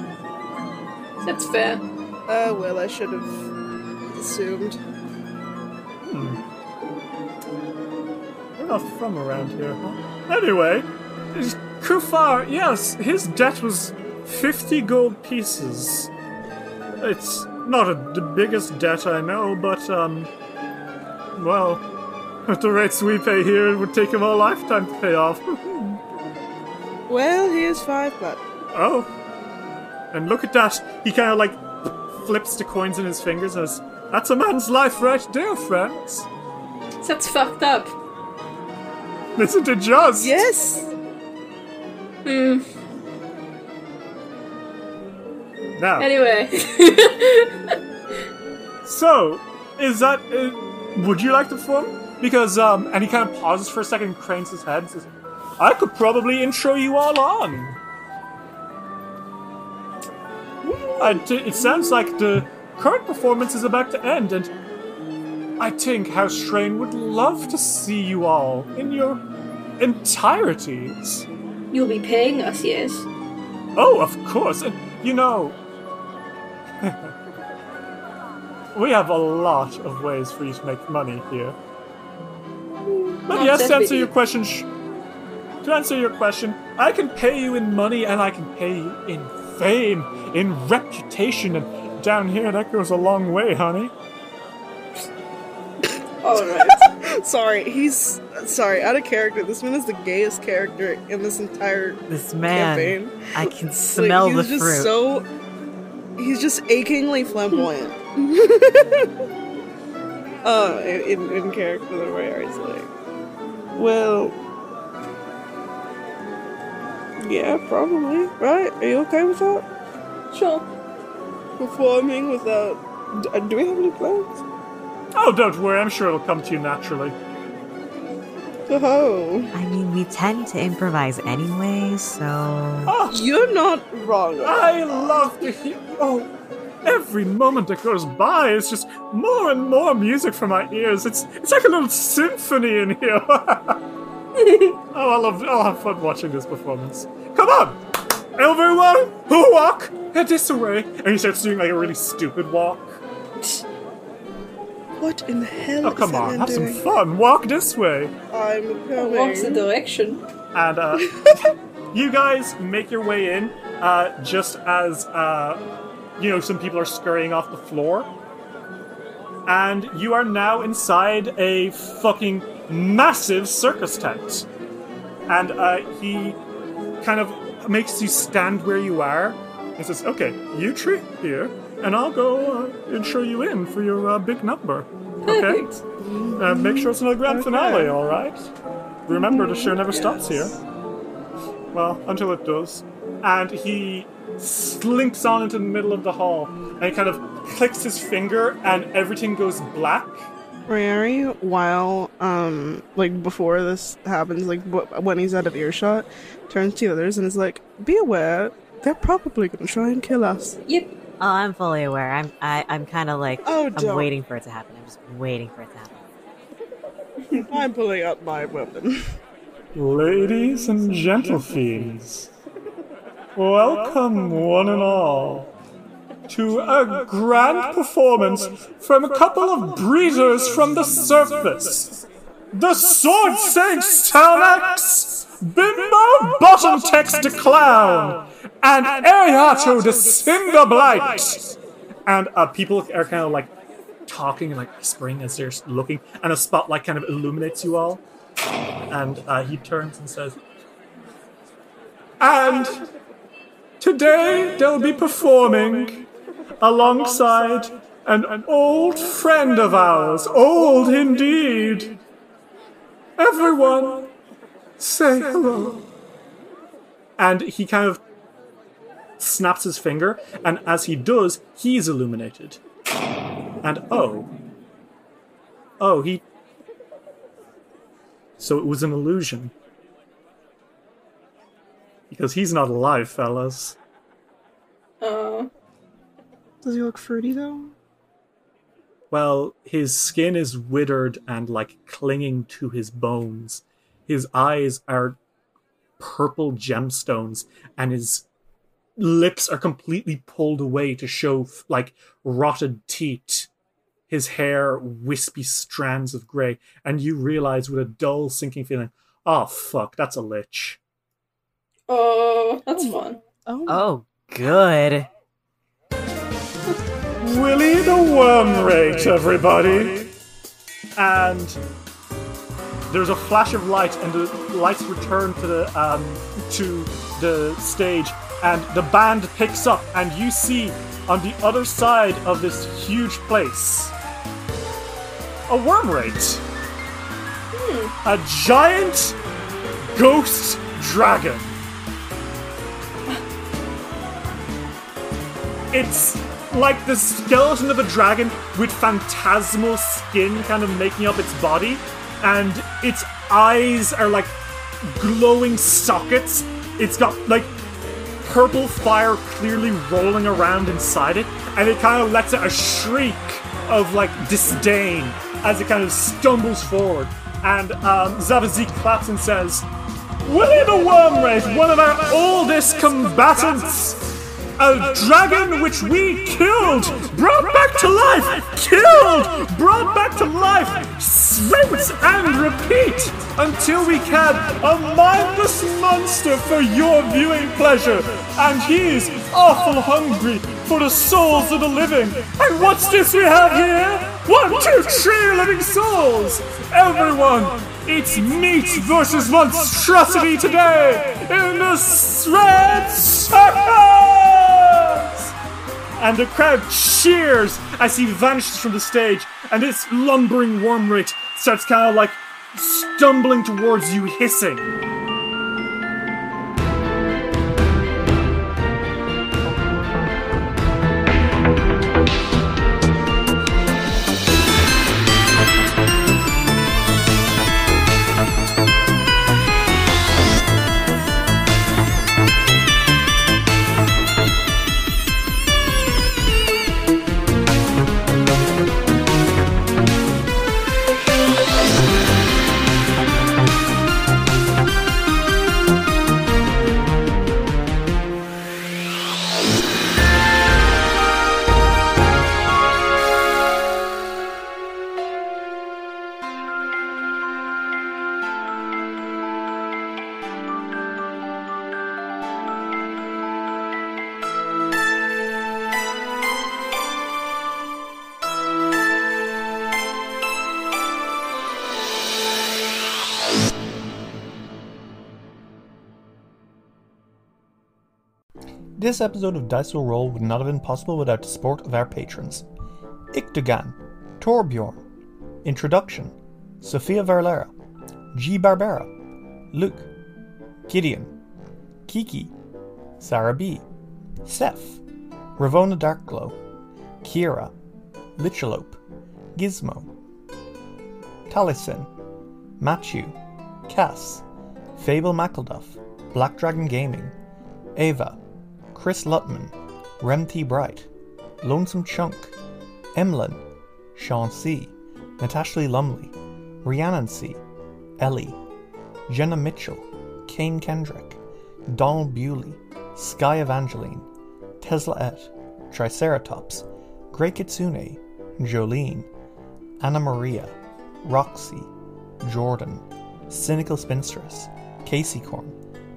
That's fair. Ah, well, I should have assumed. You're not from around here, huh? Anyway, is- Kufar, yes, his debt was 50 gold pieces. It's not a, the biggest debt I know, but, um, well, at the rates we pay here, it would take him a lifetime to pay off. Well, here's five blood. oh. And look at that. He kind of like flips the coins in his fingers and says, That's a man's life right there, friends. That's fucked up. Isn't it just? Yes! Hmm. Now. Anyway. So, is that. Uh, would you like to perform? Because, um, and he kind of pauses for a second and cranes his head and says, I could probably intro you all on. I t- it sounds like the current performance is about to end, and I think House Shrain would love to see you all in your entireties. You'll be paying us, yes. Oh, of course. And, you know, we have a lot of ways for you to make money here. But Not yes, to answer your question, sh- to answer your question, I can pay you in money and I can pay you in fame, in reputation, and down here that goes a long way, honey. Alright. sorry, he's. Sorry, out of character. This man is the gayest character in this entire This man, campaign. I can Like, smell he's the just fruit. so. He's just achingly flamboyant. uh, in, in character, the way I was like. Well. Yeah, probably. Right? Are you okay with that? Sure. Performing without. Do we have any plans? Oh, don't worry, I'm sure it'll come to you naturally. Oh. I mean, we tend to improvise anyway, so. Oh, You're not wrong. I love to hear. Oh, every moment that goes by is just more and more music for my ears. It's it's like a little symphony in here. oh, I love. Oh, I'll have fun watching this performance. Come on, everyone, who walk head this way, and he starts doing like a really stupid walk. What in the hell Oh, come that on, man have some fun. Walk this way. I'm coming. What's the direction? and uh, you guys make your way in uh, just as uh, you know some people are scurrying off the floor and you are now inside a fucking massive circus tent and uh, he kind of makes you stand where you are and says okay you tree here and i'll go uh, intro you in for your uh, big number okay uh, make sure it's not a grand Okay. finale all right remember the show never stops here well, until it does. And he slinks on into the middle of the hall and he kind of clicks his finger and everything goes black. Rayari, while um like before this happens, like wh- when he's out of earshot, turns to the others and is like, "Be aware, they're probably gonna try and kill us." Yep. Oh, I'm fully aware. I'm I, I'm kind of like Oh, I'm don't. waiting for it to happen. I'm just waiting for it to happen. I'm pulling up my weapon. Ladies and gentlefiends, welcome one and all to a grand performance from a couple of breeders from the surface. The Sword Saints Talnex, Bimbo Bottom Text the Clown, and Ariato the Cinder Blight. And uh, people are kind of like talking and like whispering as they're looking, and a spotlight kind of illuminates you all. And uh, he turns and says, And today they'll be performing alongside an old friend of ours. Old indeed. Everyone, say hello. And he kind of snaps his finger, and as he does, he's illuminated. And oh. Oh, he. So it was an illusion. Because he's not alive, fellas. Uh, Does he look fruity though? Well, his skin is withered and like clinging to his bones. His eyes are purple gemstones, and his lips are completely pulled away to show like rotted teeth. His hair, wispy strands of grey, and you realize with a dull, sinking feeling, oh fuck, that's a lich. oh, that's fun. Oh. Oh, good. Willie the Wormwraith, everybody! And there's a flash of light, and the lights return to the um, to the stage, and the band picks up, and you see on the other side of this huge place a worm Wormwraith, a giant ghost dragon. It's like the skeleton of a dragon with phantasmal skin kind of making up its body, and its eyes are like glowing sockets. It's got like purple fire clearly rolling around inside it, and it kind of lets out a shriek of like disdain as it kind of stumbles forward. And um, Zavazik claps and says, Willy the Wormwraith, one of our oldest combatants! A dragon which we killed, brought back to life, killed, brought back to life, rinse and repeat until we can a mindless monster for your viewing pleasure. And he's awful hungry for the souls of the living. And what's this we have here? One, two, three living souls! Everyone, it's meat versus monstrosity today in the red circus! And the crowd cheers as he vanishes from the stage, and this lumbering wormwraith starts kind of like stumbling towards you, hissing. This episode of Dice Will Roll would not have been possible without the support of our patrons. Iktogan, Torbjorn, Introduction, Sophia Verlera, G. Barbera, Luke, Gideon, Kiki, Sarah B, Seth, Ravona Darkglow, Kira, Lichalope, Gizmo, Taliesin, Matthew, Cass, Fable McElduff, Black Dragon Gaming, Ava, Chris Lutman, Rem T. Bright, Lonesome Chunk, Emlyn, Sean C., Natasha Lee Lumley, Rhiannon C., Ellie, Jenna Mitchell, Kane Kendrick, Donald Bewley, Sky Evangeline, Tesla Et, Triceratops, Grey Kitsune, Jolene, Anna Maria, Roxy, Jordan, Cynical Spinstress, Casey Corn,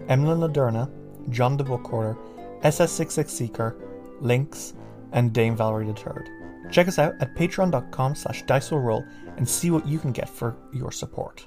Emlyn Laderna, John de Bookcorder, SS66 Seeker, Lynx, and Dame Valerie III. Check us out at patreon.com slash roll and see what you can get for your support.